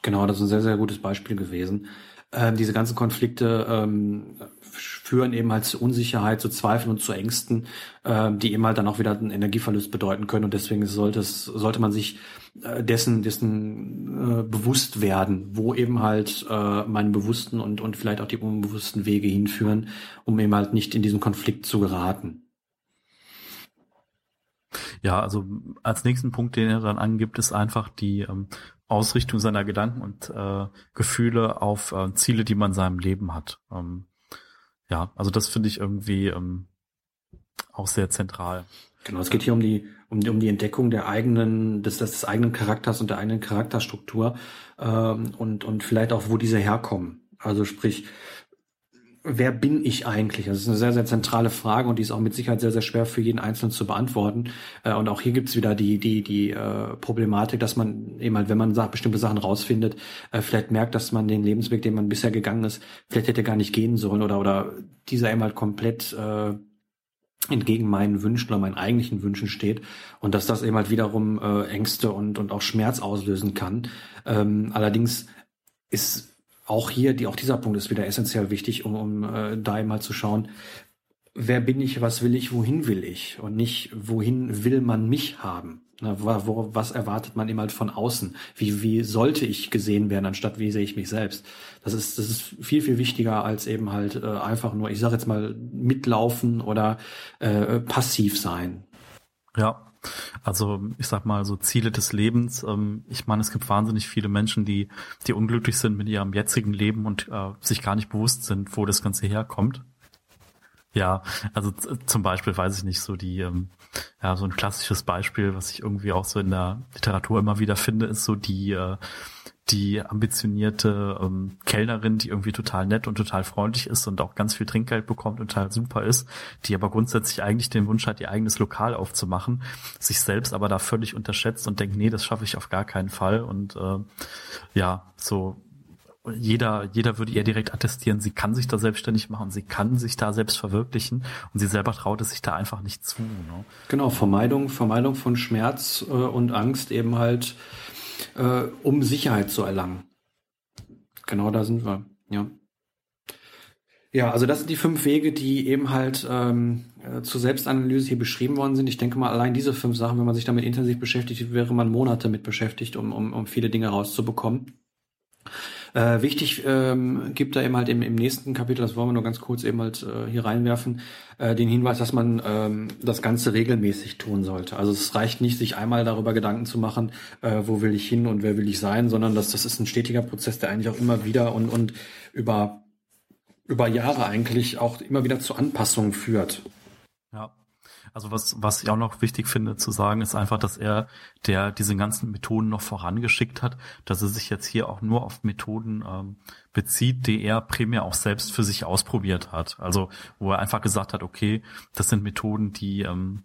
Genau, das ist ein sehr, sehr gutes Beispiel gewesen. Ähm, diese ganzen Konflikte ähm, führen eben halt zu Unsicherheit, zu Zweifeln und zu Ängsten, ähm, die eben halt dann auch wieder einen Energieverlust bedeuten können. Und deswegen sollte es, sollte man sich äh, dessen, dessen äh, bewusst werden, wo eben halt äh, meine bewussten und, und vielleicht auch die unbewussten Wege hinführen, um eben halt nicht in diesen Konflikt zu geraten. Ja, also als nächsten Punkt, den er dann angibt, ist einfach die ähm, Ausrichtung seiner Gedanken und äh, Gefühle auf äh, Ziele, die man in seinem Leben hat. Ähm, ja, also das finde ich irgendwie ähm, auch sehr zentral. Genau, es geht hier um die um, um die Entdeckung der eigenen des, des eigenen Charakters und der eigenen Charakterstruktur ähm, und und vielleicht auch wo diese herkommen. Also sprich, wer bin ich eigentlich? Das ist eine sehr, sehr zentrale Frage und die ist auch mit Sicherheit sehr, sehr schwer für jeden Einzelnen zu beantworten. Äh, und auch hier gibt's wieder die, die, die äh, Problematik, dass man eben halt, wenn man bestimmte Sachen rausfindet, äh, vielleicht merkt, dass man den Lebensweg, den man bisher gegangen ist, vielleicht hätte gar nicht gehen sollen oder, oder dieser eben halt komplett äh, entgegen meinen Wünschen oder meinen eigentlichen Wünschen steht und dass das eben halt wiederum äh, Ängste und, und auch Schmerz auslösen kann. Ähm, allerdings ist auch hier, die, auch dieser Punkt ist wieder essentiell wichtig, um, um äh, da eben halt zu schauen, wer bin ich, was will ich, wohin will ich und nicht, wohin will man mich haben. Na, wo, was erwartet man eben halt von außen? Wie, wie sollte ich gesehen werden, anstatt wie sehe ich mich selbst? Das ist, das ist viel, viel wichtiger als eben halt äh, einfach nur, ich sage jetzt mal, mitlaufen oder äh, passiv sein. Ja, also ich sag mal so Ziele des Lebens. Ähm, ich meine, es gibt wahnsinnig viele Menschen, die, die unglücklich sind mit ihrem jetzigen Leben und äh, sich gar nicht bewusst sind, wo das Ganze herkommt. Ja, also zum Beispiel weiß ich nicht, so die, ähm, ja, so ein klassisches Beispiel, was ich irgendwie auch so in der Literatur immer wieder finde, ist so die, äh, die ambitionierte ähm, Kellnerin, die irgendwie total nett und total freundlich ist und auch ganz viel Trinkgeld bekommt und total super ist, die aber grundsätzlich eigentlich den Wunsch hat, ihr eigenes Lokal aufzumachen, sich selbst aber da völlig unterschätzt und denkt, nee, das schaffe ich auf gar keinen Fall und äh, ja, so jeder, jeder würde ihr direkt attestieren, sie kann sich da selbstständig machen, sie kann sich da selbst verwirklichen und sie selber traut es sich da einfach nicht zu. Ne? Genau, Vermeidung, Vermeidung von Schmerz äh, und Angst eben halt, äh, um Sicherheit zu erlangen. Genau da sind wir, ja. Ja, also das sind die fünf Wege, die eben halt ähm, äh, zur Selbstanalyse hier beschrieben worden sind. Ich denke mal, allein diese fünf Sachen, wenn man sich damit intensiv beschäftigt, wäre man Monate mit beschäftigt, um, um, um viele Dinge rauszubekommen. Äh, wichtig ähm, gibt er eben halt im, im nächsten Kapitel, das wollen wir nur ganz kurz eben halt äh, hier reinwerfen, äh, den Hinweis, dass man ähm, das Ganze regelmäßig tun sollte. Also es reicht nicht, sich einmal darüber Gedanken zu machen, äh, wo will ich hin und wer will ich sein, sondern das, das ist ein stetiger Prozess, der eigentlich auch immer wieder und, und über, über Jahre eigentlich auch immer wieder zu Anpassungen führt. Ja. Also was, was ich auch noch wichtig finde zu sagen, ist einfach, dass er, der diese ganzen Methoden noch vorangeschickt hat, dass er sich jetzt hier auch nur auf Methoden ähm, bezieht, die er primär auch selbst für sich ausprobiert hat. Also wo er einfach gesagt hat, okay, das sind Methoden, die ähm,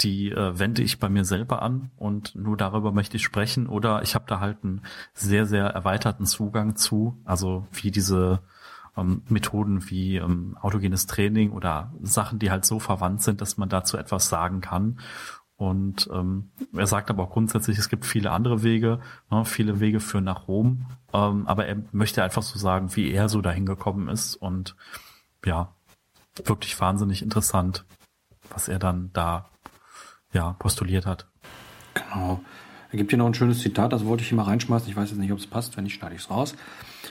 die äh, wende ich bei mir selber an und nur darüber möchte ich sprechen oder ich habe da halt einen sehr, sehr erweiterten Zugang zu, also wie diese ähm, Methoden wie ähm, autogenes Training oder Sachen, die halt so verwandt sind, dass man dazu etwas sagen kann. Und ähm, er sagt aber auch grundsätzlich, es gibt viele andere Wege, ne, viele Wege führen nach Rom, ähm, aber er möchte einfach so sagen, wie er so dahin gekommen ist und ja, wirklich wahnsinnig interessant, was er dann da ja postuliert hat. Genau. Er gibt hier noch ein schönes Zitat, das wollte ich hier mal reinschmeißen. Ich weiß jetzt nicht, ob es passt, wenn nicht, schneide ich es raus.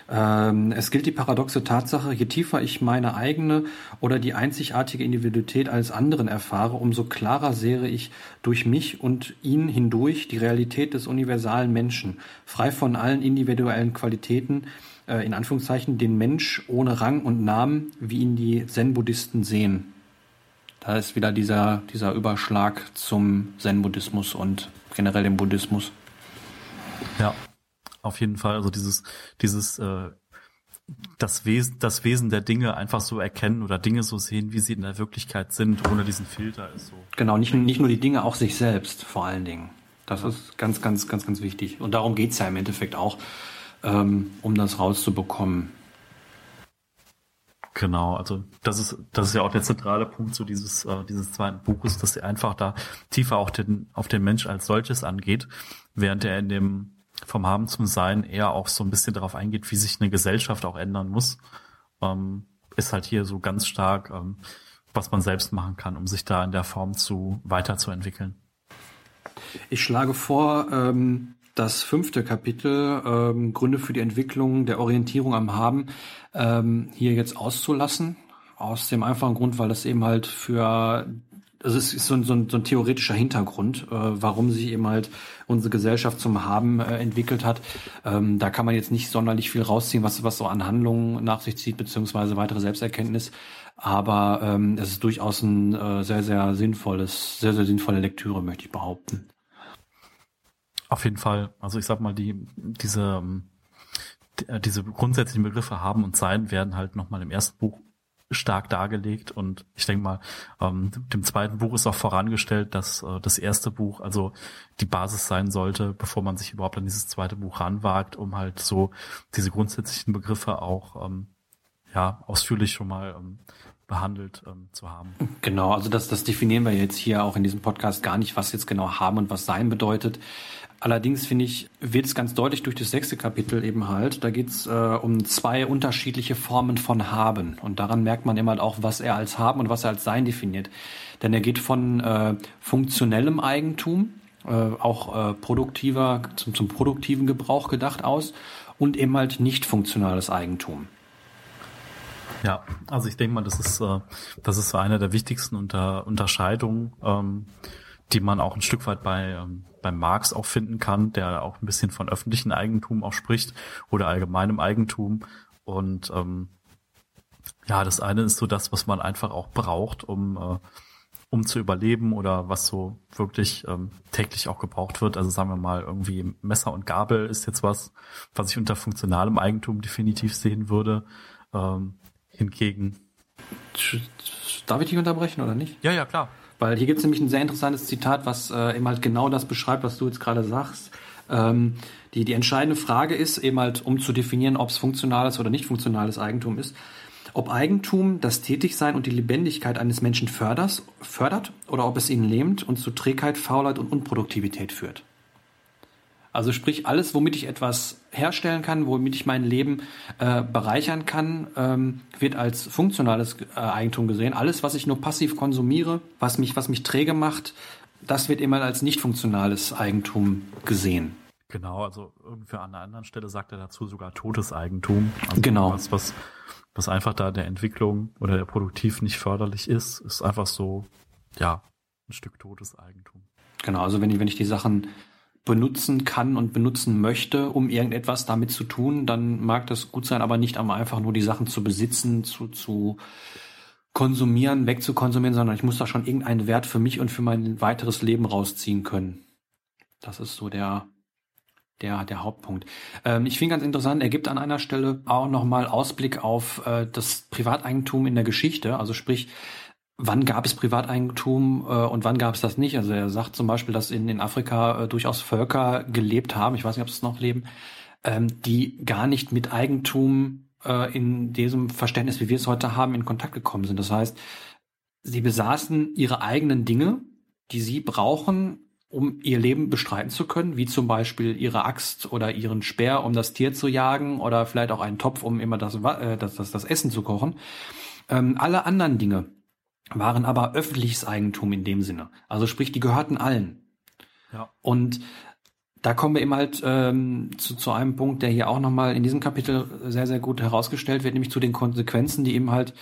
Ähm, es gilt die paradoxe Tatsache, je tiefer ich meine eigene oder die einzigartige Individualität als anderen erfahre, umso klarer sehe ich durch mich und ihn hindurch die Realität des universalen Menschen, frei von allen individuellen Qualitäten, äh, in Anführungszeichen den Mensch ohne Rang und Namen, wie ihn die Zen-Buddhisten sehen. Da ist wieder dieser, dieser Überschlag zum Zen-Buddhismus und generell dem Buddhismus. Ja, auf jeden Fall. Also dieses, dieses äh, das Wesen, das Wesen der Dinge einfach so erkennen oder Dinge so sehen, wie sie in der Wirklichkeit sind, ohne diesen Filter ist so. Genau, nicht, nicht nur die Dinge, auch sich selbst vor allen Dingen. Das ja. ist ganz, ganz, ganz, ganz wichtig. Und darum geht's ja im Endeffekt auch, ähm, um das rauszubekommen. Genau, also das ist das ist ja auch der zentrale Punkt zu dieses äh, dieses zweiten Buches, dass er einfach da tiefer auch den auf den Mensch als solches angeht, während er in dem vom Haben zum Sein eher auch so ein bisschen darauf eingeht, wie sich eine Gesellschaft auch ändern muss, ähm, ist halt hier so ganz stark, ähm, was man selbst machen kann, um sich da in der Form zu weiterzuentwickeln. Ich schlage vor, ähm, das fünfte Kapitel ähm, Gründe für die Entwicklung der Orientierung am Haben ähm, hier jetzt auszulassen. Aus dem einfachen Grund, weil das eben halt für also es ist so ein, so ein, so ein theoretischer Hintergrund, äh, warum sich eben halt unsere Gesellschaft zum Haben äh, entwickelt hat. Ähm, da kann man jetzt nicht sonderlich viel rausziehen, was, was so an Handlungen nach sich zieht, beziehungsweise weitere Selbsterkenntnis. Aber ähm, es ist durchaus ein äh, sehr, sehr sinnvolles, sehr, sehr sinnvolle Lektüre, möchte ich behaupten. Auf jeden Fall. Also ich sag mal, die, diese, ähm, äh, diese grundsätzlichen Begriffe haben und sein werden halt nochmal im ersten Buch stark dargelegt und ich denke mal, ähm, dem zweiten Buch ist auch vorangestellt, dass äh, das erste Buch also die Basis sein sollte, bevor man sich überhaupt an dieses zweite Buch ranwagt, um halt so diese grundsätzlichen Begriffe auch ähm, ja ausführlich schon mal behandelt ähm, zu haben. Genau, also das, das definieren wir jetzt hier auch in diesem Podcast gar nicht, was jetzt genau haben und was sein bedeutet. Allerdings finde ich, wird es ganz deutlich durch das sechste Kapitel eben halt. Da geht es äh, um zwei unterschiedliche Formen von Haben. Und daran merkt man immer halt auch, was er als Haben und was er als Sein definiert. Denn er geht von äh, funktionellem Eigentum, äh, auch äh, produktiver, zum, zum produktiven Gebrauch gedacht aus und eben halt nicht funktionales Eigentum. Ja, also ich denke mal, das ist, äh, das ist so eine der wichtigsten Unter Unterscheidungen, ähm, die man auch ein Stück weit bei, ähm, bei Marx auch finden kann, der auch ein bisschen von öffentlichem Eigentum auch spricht oder allgemeinem Eigentum. Und ähm, ja, das eine ist so das, was man einfach auch braucht, um, äh, um zu überleben oder was so wirklich ähm, täglich auch gebraucht wird. Also sagen wir mal, irgendwie Messer und Gabel ist jetzt was, was ich unter funktionalem Eigentum definitiv sehen würde. Ähm, hingegen. Darf ich dich unterbrechen oder nicht? Ja, ja, klar. Weil hier gibt es nämlich ein sehr interessantes Zitat, was äh, eben halt genau das beschreibt, was du jetzt gerade sagst. Ähm, die, die entscheidende Frage ist eben halt, um zu definieren, ob es funktionales oder nicht funktionales Eigentum ist, ob Eigentum das Tätigsein und die Lebendigkeit eines Menschen fördert, fördert oder ob es ihn lähmt und zu Trägheit, Faulheit und Unproduktivität führt. Also sprich, alles, womit ich etwas herstellen kann, womit ich mein Leben äh, bereichern kann, ähm, wird als funktionales äh, Eigentum gesehen. Alles, was ich nur passiv konsumiere, was mich, was mich träge macht, das wird immer als nicht funktionales Eigentum gesehen. Genau, also irgendwie an einer anderen Stelle sagt er dazu sogar totes Eigentum. Also genau. Was, was, was einfach da der Entwicklung oder der Produktiv nicht förderlich ist, ist einfach so, ja, ein Stück totes Eigentum. Genau, also wenn ich, wenn ich die Sachen benutzen kann und benutzen möchte, um irgendetwas damit zu tun, dann mag das gut sein, aber nicht um einfach nur die Sachen zu besitzen, zu, zu konsumieren, wegzukonsumieren, sondern ich muss da schon irgendeinen Wert für mich und für mein weiteres Leben rausziehen können. Das ist so der, der, der Hauptpunkt. Ähm, ich finde ganz interessant, er gibt an einer Stelle auch nochmal Ausblick auf äh, das Privateigentum in der Geschichte. Also sprich, wann gab es Privateigentum äh, und wann gab es das nicht. Also er sagt zum Beispiel, dass in, in Afrika äh, durchaus Völker gelebt haben, ich weiß nicht, ob es noch leben, ähm, die gar nicht mit Eigentum äh, in diesem Verständnis, wie wir es heute haben, in Kontakt gekommen sind. Das heißt, sie besaßen ihre eigenen Dinge, die sie brauchen, um ihr Leben bestreiten zu können, wie zum Beispiel ihre Axt oder ihren Speer, um das Tier zu jagen oder vielleicht auch einen Topf, um immer das, äh, das, das, das Essen zu kochen. Ähm, alle anderen Dinge waren aber öffentliches Eigentum in dem Sinne. Also sprich, die gehörten allen. Ja. Und da kommen wir eben halt ähm, zu, zu einem Punkt, der hier auch nochmal in diesem Kapitel sehr, sehr gut herausgestellt wird, nämlich zu den Konsequenzen, die eben halt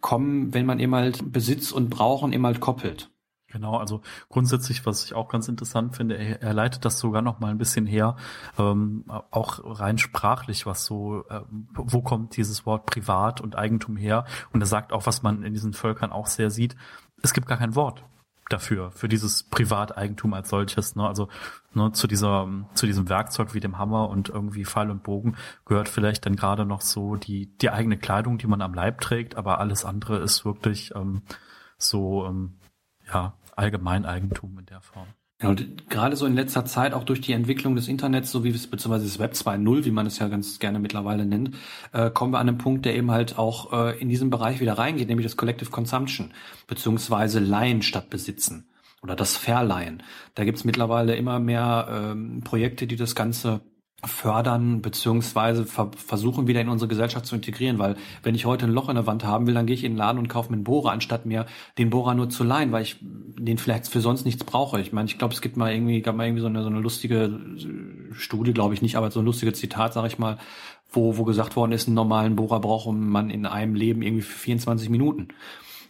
kommen, wenn man eben halt Besitz und Brauchen eben halt koppelt. Genau, also grundsätzlich, was ich auch ganz interessant finde, er, er leitet das sogar noch mal ein bisschen her, ähm, auch rein sprachlich, was so, äh, wo kommt dieses Wort Privat und Eigentum her? Und er sagt auch, was man in diesen Völkern auch sehr sieht, es gibt gar kein Wort dafür, für dieses Privateigentum als solches. Ne? Also ne, zu dieser, zu diesem Werkzeug wie dem Hammer und irgendwie Pfeil und Bogen gehört vielleicht dann gerade noch so die, die eigene Kleidung, die man am Leib trägt, aber alles andere ist wirklich ähm, so ähm, ja, Allgemeineigentum in der Form. Ja, und gerade so in letzter Zeit, auch durch die Entwicklung des Internets, so wie es beziehungsweise das Web 2.0, wie man es ja ganz gerne mittlerweile nennt, äh, kommen wir an einen Punkt, der eben halt auch äh, in diesen Bereich wieder reingeht, nämlich das Collective Consumption, beziehungsweise Leihen statt Besitzen oder das Verleihen. Da gibt's mittlerweile immer mehr ähm, Projekte, die das Ganze fördern beziehungsweise ver versuchen wieder in unsere Gesellschaft zu integrieren, weil wenn ich heute ein Loch in der Wand haben will, dann gehe ich in den Laden und kaufe mir einen Bohrer, anstatt mir den Bohrer nur zu leihen, weil ich den vielleicht für sonst nichts brauche. Ich meine, ich glaube, es gibt mal irgendwie, gab mal irgendwie so eine, so eine lustige Studie, glaube ich nicht, aber so ein lustiges Zitat, sage ich mal, wo, wo gesagt worden ist, einen normalen Bohrer braucht man in einem Leben irgendwie für 24 Minuten.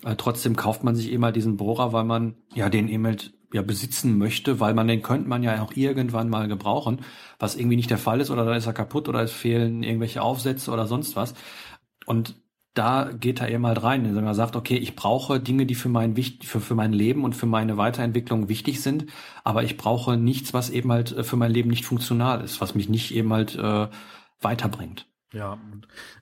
Äh, trotzdem kauft man sich halt diesen Bohrer, weil man ja den eben halt ja besitzen möchte, weil man den könnte man ja auch irgendwann mal gebrauchen, was irgendwie nicht der Fall ist oder dann ist er kaputt oder es fehlen irgendwelche Aufsätze oder sonst was. Und da geht er eben halt rein, indem er sagt, okay, ich brauche Dinge, die für mein, für, für mein Leben und für meine Weiterentwicklung wichtig sind, aber ich brauche nichts, was eben halt äh, für mein Leben nicht funktional ist, was mich nicht eben halt äh, weiterbringt. Ja,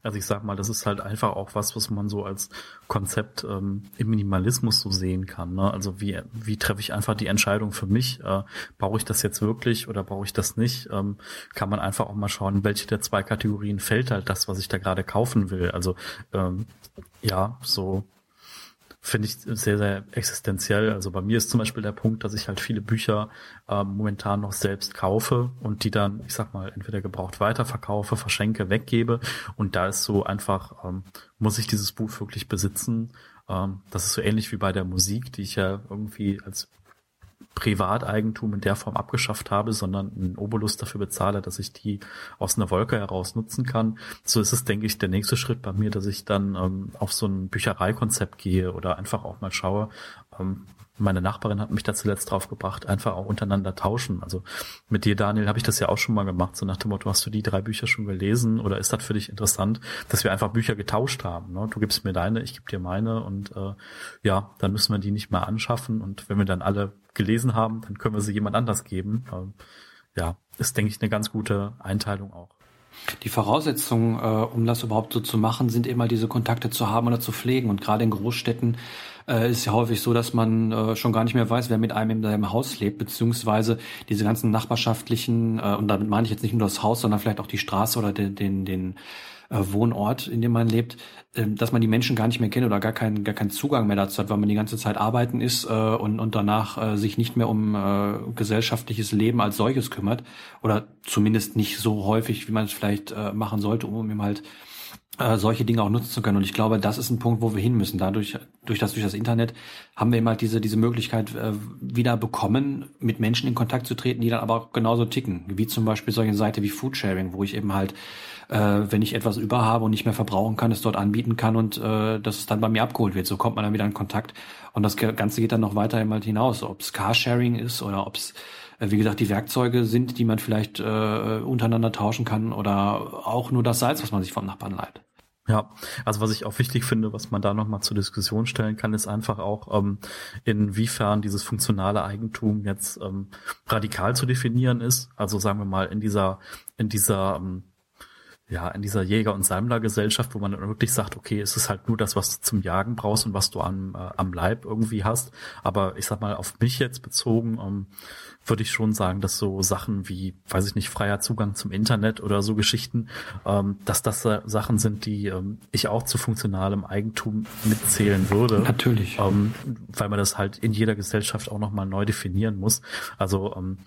also ich sag mal, das ist halt einfach auch was, was man so als Konzept ähm, im Minimalismus so sehen kann. Ne? Also wie, wie treffe ich einfach die Entscheidung für mich? Äh, brauche ich das jetzt wirklich oder brauche ich das nicht? Ähm, kann man einfach auch mal schauen, welche der zwei Kategorien fällt halt das, was ich da gerade kaufen will. Also ähm, ja, so finde ich sehr, sehr existenziell. Also bei mir ist zum Beispiel der Punkt, dass ich halt viele Bücher äh, momentan noch selbst kaufe und die dann, ich sag mal, entweder gebraucht weiterverkaufe, verschenke, weggebe. Und da ist so einfach, ähm, muss ich dieses Buch wirklich besitzen. Ähm, das ist so ähnlich wie bei der Musik, die ich ja irgendwie als Privateigentum in der Form abgeschafft habe, sondern einen Obolus dafür bezahle, dass ich die aus einer Wolke heraus nutzen kann. So ist es, denke ich, der nächste Schritt bei mir, dass ich dann ähm, auf so ein Büchereikonzept gehe oder einfach auch mal schaue, ähm, meine Nachbarin hat mich da zuletzt drauf gebracht, einfach auch untereinander tauschen. Also mit dir, Daniel, habe ich das ja auch schon mal gemacht, so nach dem Motto, hast du die drei Bücher schon gelesen oder ist das für dich interessant, dass wir einfach Bücher getauscht haben? Ne? Du gibst mir deine, ich gebe dir meine und äh, ja, dann müssen wir die nicht mehr anschaffen und wenn wir dann alle gelesen haben, dann können wir sie jemand anders geben. Ähm, ja, ist, denke ich, eine ganz gute Einteilung auch. Die Voraussetzungen, äh, um das überhaupt so zu machen, sind immer diese Kontakte zu haben oder zu pflegen. Und gerade in Großstädten äh, ist ja häufig so, dass man äh, schon gar nicht mehr weiß, wer mit einem in seinem Haus lebt, beziehungsweise diese ganzen nachbarschaftlichen, äh, und damit meine ich jetzt nicht nur das Haus, sondern vielleicht auch die Straße oder den, den, den Wohnort, in dem man lebt, äh, dass man die Menschen gar nicht mehr kennt oder gar keinen gar keinen Zugang mehr dazu hat, weil man die ganze Zeit arbeiten ist äh, und, und danach äh, sich nicht mehr um äh, gesellschaftliches Leben als solches kümmert oder zumindest nicht so häufig, wie man es vielleicht äh, machen sollte, um ihm halt äh, solche Dinge auch nutzen zu können. Und ich glaube, das ist ein Punkt, wo wir hin müssen. Dadurch, durch das, durch das Internet haben wir immer halt diese, diese Möglichkeit äh, wieder bekommen, mit Menschen in Kontakt zu treten, die dann aber auch genauso ticken. Wie zum Beispiel solche Seite wie Foodsharing, wo ich eben halt, äh, wenn ich etwas über habe und nicht mehr verbrauchen kann, es dort anbieten kann und äh, dass es dann bei mir abgeholt wird. So kommt man dann wieder in Kontakt. Und das Ganze geht dann noch weiter halt hinaus. Ob es Carsharing ist oder ob es äh, wie gesagt, die Werkzeuge sind, die man vielleicht äh, untereinander tauschen kann oder auch nur das Salz, was man sich vom Nachbarn leiht. Ja, also was ich auch wichtig finde, was man da nochmal zur Diskussion stellen kann, ist einfach auch, ähm, inwiefern dieses funktionale Eigentum jetzt ähm, radikal zu definieren ist. Also sagen wir mal in dieser, in dieser ähm, ja, in dieser Jäger- und Sammlergesellschaft, wo man dann wirklich sagt, okay, es ist halt nur das, was du zum Jagen brauchst und was du am, äh, am Leib irgendwie hast. Aber ich sag mal, auf mich jetzt bezogen, ähm, würde ich schon sagen, dass so Sachen wie, weiß ich nicht, freier Zugang zum Internet oder so Geschichten, ähm, dass das äh, Sachen sind, die ähm, ich auch zu funktionalem Eigentum mitzählen würde. Natürlich. Ähm, weil man das halt in jeder Gesellschaft auch nochmal neu definieren muss. Also ähm,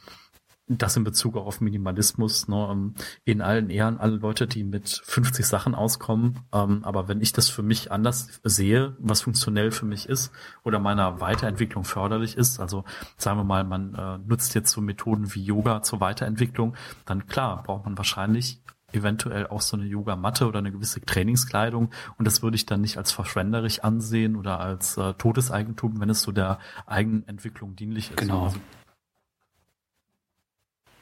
das in Bezug auch auf Minimalismus, ne, ähm, in allen Ehren, alle Leute, die mit 50 Sachen auskommen, ähm, aber wenn ich das für mich anders sehe, was funktionell für mich ist oder meiner Weiterentwicklung förderlich ist, also sagen wir mal, man äh, nutzt jetzt so Methoden wie Yoga zur Weiterentwicklung, dann klar, braucht man wahrscheinlich eventuell auch so eine Yogamatte oder eine gewisse Trainingskleidung und das würde ich dann nicht als verschwenderisch ansehen oder als äh, Todeseigentum, wenn es so der Eigenentwicklung dienlich ist. Genau. Also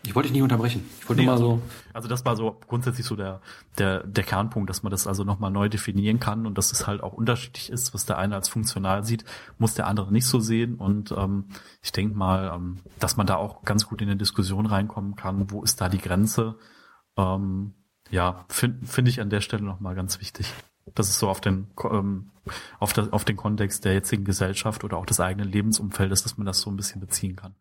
Ich wollte dich nicht unterbrechen. Ich wollte Nee, mal also, so. also das war so grundsätzlich so der, der, der Kernpunkt, dass man das also nochmal neu definieren kann und dass es halt auch unterschiedlich ist, was der eine als funktional sieht, muss der andere nicht so sehen. Und ähm, ich denke mal, ähm, dass man da auch ganz gut in eine Diskussion reinkommen kann, wo ist da die Grenze. Ähm, ja, finde find ich an der Stelle nochmal ganz wichtig. Das ist so auf den, ähm, auf, das, auf den Kontext der jetzigen Gesellschaft oder auch des eigenen Lebensumfeldes, dass man das so ein bisschen beziehen kann.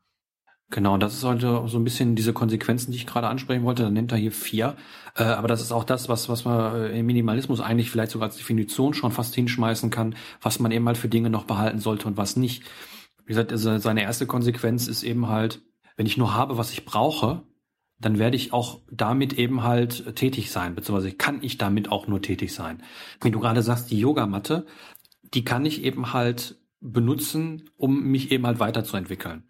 Genau, und das ist heute so ein bisschen diese Konsequenzen, die ich gerade ansprechen wollte. Dann nennt er hier vier. Äh, aber das ist auch das, was, was man äh, im Minimalismus eigentlich vielleicht sogar als Definition schon fast hinschmeißen kann, was man eben halt für Dinge noch behalten sollte und was nicht. Wie gesagt, also seine erste Konsequenz ist eben halt, wenn ich nur habe, was ich brauche, dann werde ich auch damit eben halt tätig sein, beziehungsweise kann ich damit auch nur tätig sein. Wie du gerade sagst, die Yogamatte, die kann ich eben halt benutzen, um mich eben halt weiterzuentwickeln.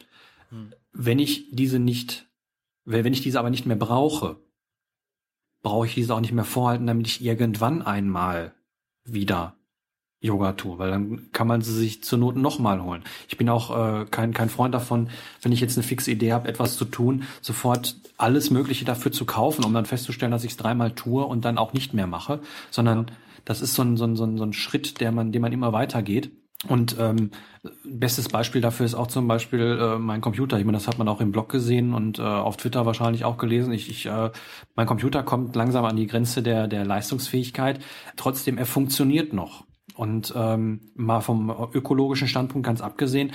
Wenn ich diese nicht, wenn ich diese aber nicht mehr brauche, brauche ich diese auch nicht mehr vorhalten, damit ich irgendwann einmal wieder Yoga tue, weil dann kann man sie sich zur Not nochmal holen. Ich bin auch äh, kein, kein Freund davon, wenn ich jetzt eine fixe Idee habe, etwas zu tun, sofort alles Mögliche dafür zu kaufen, um dann festzustellen, dass ich es dreimal tue und dann auch nicht mehr mache, sondern das ist so ein, so ein, so ein, so ein Schritt, der man, den man immer weitergeht. Und ähm, bestes Beispiel dafür ist auch zum Beispiel äh, mein Computer. Ich meine, das hat man auch im Blog gesehen und äh, auf Twitter wahrscheinlich auch gelesen. Ich, ich, äh, mein Computer kommt langsam an die Grenze der, der Leistungsfähigkeit. Trotzdem, er funktioniert noch. Und ähm, mal vom ökologischen Standpunkt ganz abgesehen,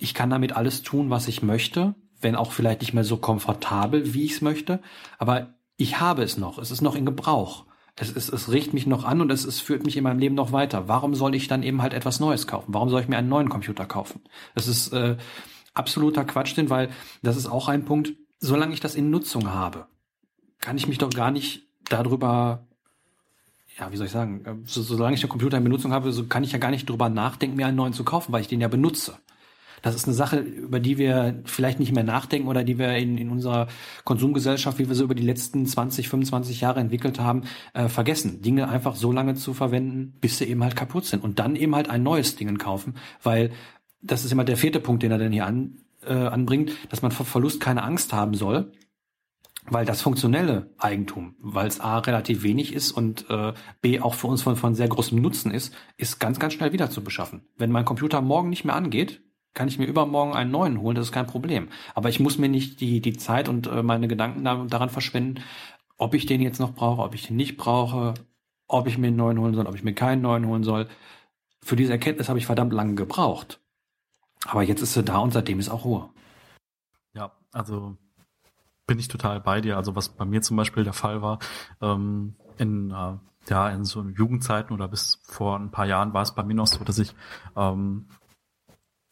ich kann damit alles tun, was ich möchte, wenn auch vielleicht nicht mehr so komfortabel, wie ich es möchte. Aber ich habe es noch. Es ist noch in Gebrauch. Es, ist, es riecht mich noch an und es, es führt mich in meinem Leben noch weiter. Warum soll ich dann eben halt etwas Neues kaufen? Warum soll ich mir einen neuen Computer kaufen? Das ist äh, absoluter Quatsch, denn weil das ist auch ein Punkt, solange ich das in Nutzung habe, kann ich mich doch gar nicht darüber, ja, wie soll ich sagen, äh, so, solange ich den Computer in Benutzung habe, so kann ich ja gar nicht drüber nachdenken, mir einen neuen zu kaufen, weil ich den ja benutze. Das ist eine Sache, über die wir vielleicht nicht mehr nachdenken oder die wir in, in unserer Konsumgesellschaft, wie wir sie über die letzten 20, 25 Jahre entwickelt haben, äh, vergessen. Dinge einfach so lange zu verwenden, bis sie eben halt kaputt sind. Und dann eben halt ein neues Ding kaufen, weil das ist immer der vierte Punkt, den er dann hier an, äh, anbringt, dass man vor Verlust keine Angst haben soll. Weil das funktionelle Eigentum, weil es A relativ wenig ist und äh, B auch für uns von, von sehr großem Nutzen ist, ist ganz, ganz schnell wieder zu beschaffen. Wenn mein Computer morgen nicht mehr angeht, kann ich mir übermorgen einen neuen holen, das ist kein Problem. Aber ich muss mir nicht die, die Zeit und äh, meine Gedanken da, daran verschwenden, ob ich den jetzt noch brauche, ob ich den nicht brauche, ob ich mir einen neuen holen soll, ob ich mir keinen neuen holen soll. Für diese Erkenntnis habe ich verdammt lange gebraucht. Aber jetzt ist sie da und seitdem ist auch Ruhe. Ja, also bin ich total bei dir. Also was bei mir zum Beispiel der Fall war, ähm, in, äh, ja, in so Jugendzeiten oder bis vor ein paar Jahren war es bei mir noch so, dass ich ähm,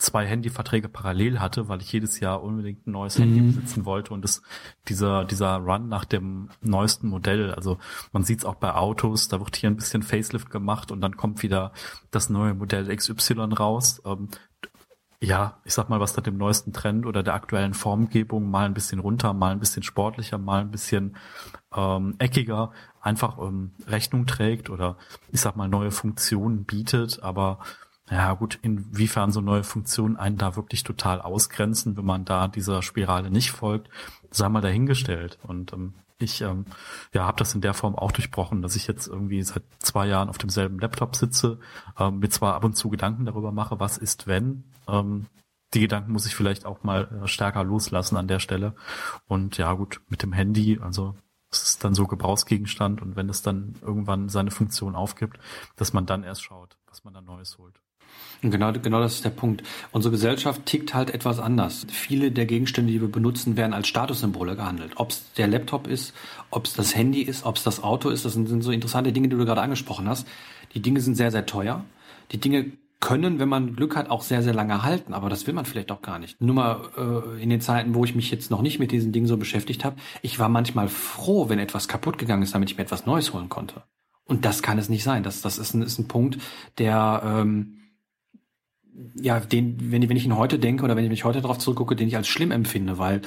zwei Handyverträge parallel hatte, weil ich jedes Jahr unbedingt ein neues Handy Mhm. besitzen wollte und das dieser dieser Run nach dem neuesten Modell, also man sieht es auch bei Autos, da wird hier ein bisschen Facelift gemacht und dann kommt wieder das neue Modell XY raus. Ähm, ja, ich sag mal, was da dem neuesten Trend oder der aktuellen Formgebung mal ein bisschen runter, mal ein bisschen sportlicher, mal ein bisschen ähm, eckiger einfach ähm, Rechnung trägt oder ich sag mal neue Funktionen bietet, aber ja gut, inwiefern so neue Funktionen einen da wirklich total ausgrenzen, wenn man da dieser Spirale nicht folgt, sei mal dahingestellt. Und ähm, ich ähm, ja, habe das in der Form auch durchbrochen, dass ich jetzt irgendwie seit zwei Jahren auf demselben Laptop sitze, ähm, mir zwar ab und zu Gedanken darüber mache, was ist wenn. Ähm, die Gedanken muss ich vielleicht auch mal äh, stärker loslassen an der Stelle. Und ja gut, mit dem Handy, also es ist dann so Gebrauchsgegenstand und wenn es dann irgendwann seine Funktion aufgibt, dass man dann erst schaut, was man dann Neues holt. Genau, genau das ist der Punkt. Unsere Gesellschaft tickt halt etwas anders. Viele der Gegenstände, die wir benutzen, werden als Statussymbole gehandelt. Ob es der Laptop ist, ob es das Handy ist, ob es das Auto ist, das sind, sind so interessante Dinge, die du gerade angesprochen hast. Die Dinge sind sehr, sehr teuer. Die Dinge können, wenn man Glück hat, auch sehr, sehr lange halten, aber das will man vielleicht auch gar nicht. Nur mal äh, in den Zeiten, wo ich mich jetzt noch nicht mit diesen Dingen so beschäftigt habe, ich war manchmal froh, wenn etwas kaputt gegangen ist, damit ich mir etwas Neues holen konnte. Und das kann es nicht sein. Das, das ist, ein, ist ein Punkt, der ähm, ja, den, wenn, wenn ich ihn heute denke oder wenn ich mich heute darauf zurückgucke, den ich als schlimm empfinde, weil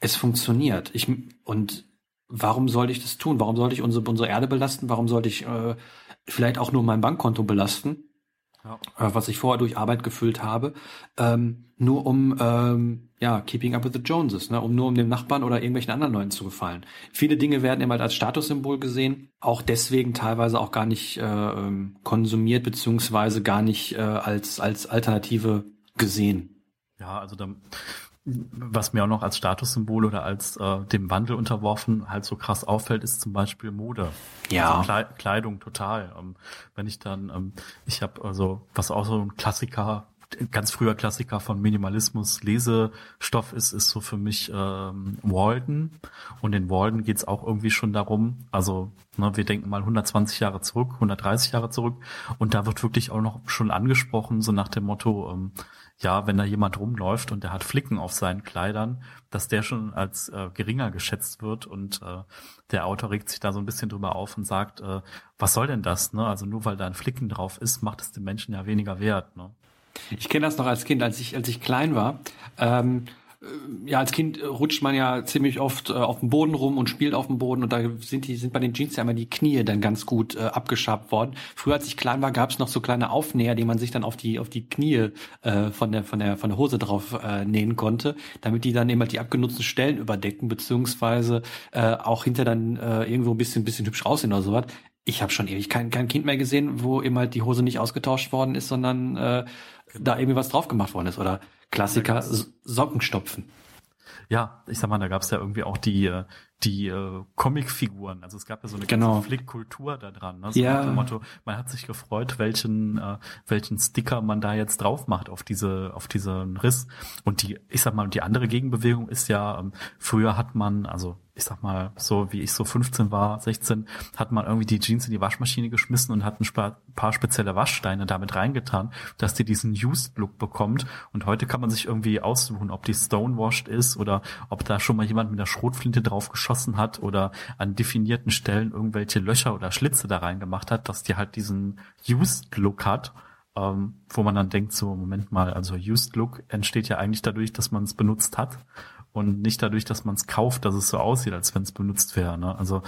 es funktioniert. Ich und warum sollte ich das tun? Warum sollte ich unsere, unsere Erde belasten? Warum sollte ich äh, vielleicht auch nur mein Bankkonto belasten? Ja. Äh, was ich vorher durch Arbeit gefüllt habe, ähm, nur um ähm, ja Keeping Up with the Joneses, ne, um nur um dem Nachbarn oder irgendwelchen anderen Leuten zu gefallen. Viele Dinge werden immer als Statussymbol gesehen, auch deswegen teilweise auch gar nicht äh, ähm, konsumiert beziehungsweise gar nicht äh, als als Alternative gesehen. Ja, also da was mir auch noch als Statussymbol oder als äh, dem Wandel unterworfen halt so krass auffällt, ist zum Beispiel Mode. Ja. Also Kleidung total. Ähm, wenn ich dann, ähm, ich habe also, was auch so ein Klassiker, ganz früher Klassiker von Minimalismus Lesestoff ist, ist so für mich ähm, Walden. Und in Walden geht's auch irgendwie schon darum, also ne, wir denken mal 120 Jahre zurück, 130 Jahre zurück. Und da wird wirklich auch noch schon angesprochen, so nach dem Motto, ähm, ja, wenn da jemand rumläuft und der hat Flicken auf seinen Kleidern, dass der schon als äh, geringer geschätzt wird und äh, der Autor regt sich da so ein bisschen drüber auf und sagt, äh, was soll denn das? Ne? Also nur weil da ein Flicken drauf ist, macht es den Menschen ja weniger wert. Ne? Ich kenne das noch als Kind, als ich als ich klein war. Ähm, äh, ja, als Kind rutscht man ja ziemlich oft äh, auf dem Boden rum und spielt auf dem Boden und da sind die sind bei den Jeans ja immer die Knie dann ganz gut äh, abgeschabt worden. Früher, als ich klein war, gab es noch so kleine Aufnäher, die man sich dann auf die auf die Knie äh, von der von der von der Hose drauf äh, nähen konnte, damit die dann immer die abgenutzten Stellen überdecken beziehungsweise äh, auch hinter dann äh, irgendwo ein bisschen bisschen hübsch aussehen oder sowas. Ich habe schon ewig kein, kein Kind mehr gesehen, wo eben halt die Hose nicht ausgetauscht worden ist, sondern äh, da irgendwie was drauf gemacht worden ist oder Klassiker Socken stopfen. Ja, ich sag mal, da gab's ja irgendwie auch die äh, die äh, Comicfiguren. Also es gab ja so eine genau. ganze Flickkultur da dran. Ne? So ja. Motto, man hat sich gefreut, welchen äh, welchen Sticker man da jetzt drauf macht auf diese auf diesen Riss. Und die, ich sag mal, die andere Gegenbewegung ist ja, ähm, früher hat man, also ich sag mal, so wie ich so 15 war, 16, hat man irgendwie die Jeans in die Waschmaschine geschmissen und hat ein paar spezielle Waschsteine damit reingetan, dass die diesen Used-Look bekommt. Und heute kann man sich irgendwie aussuchen, ob die stonewashed ist oder ob da schon mal jemand mit der Schrotflinte drauf geschossen hat oder an definierten Stellen irgendwelche Löcher oder Schlitze da reingemacht hat, dass die halt diesen Used-Look hat. Ähm, wo man dann denkt, so, Moment mal, also Used Look entsteht ja eigentlich dadurch, dass man es benutzt hat und nicht dadurch, dass man es kauft, dass es so aussieht, als wenn es benutzt wäre. Ne? Also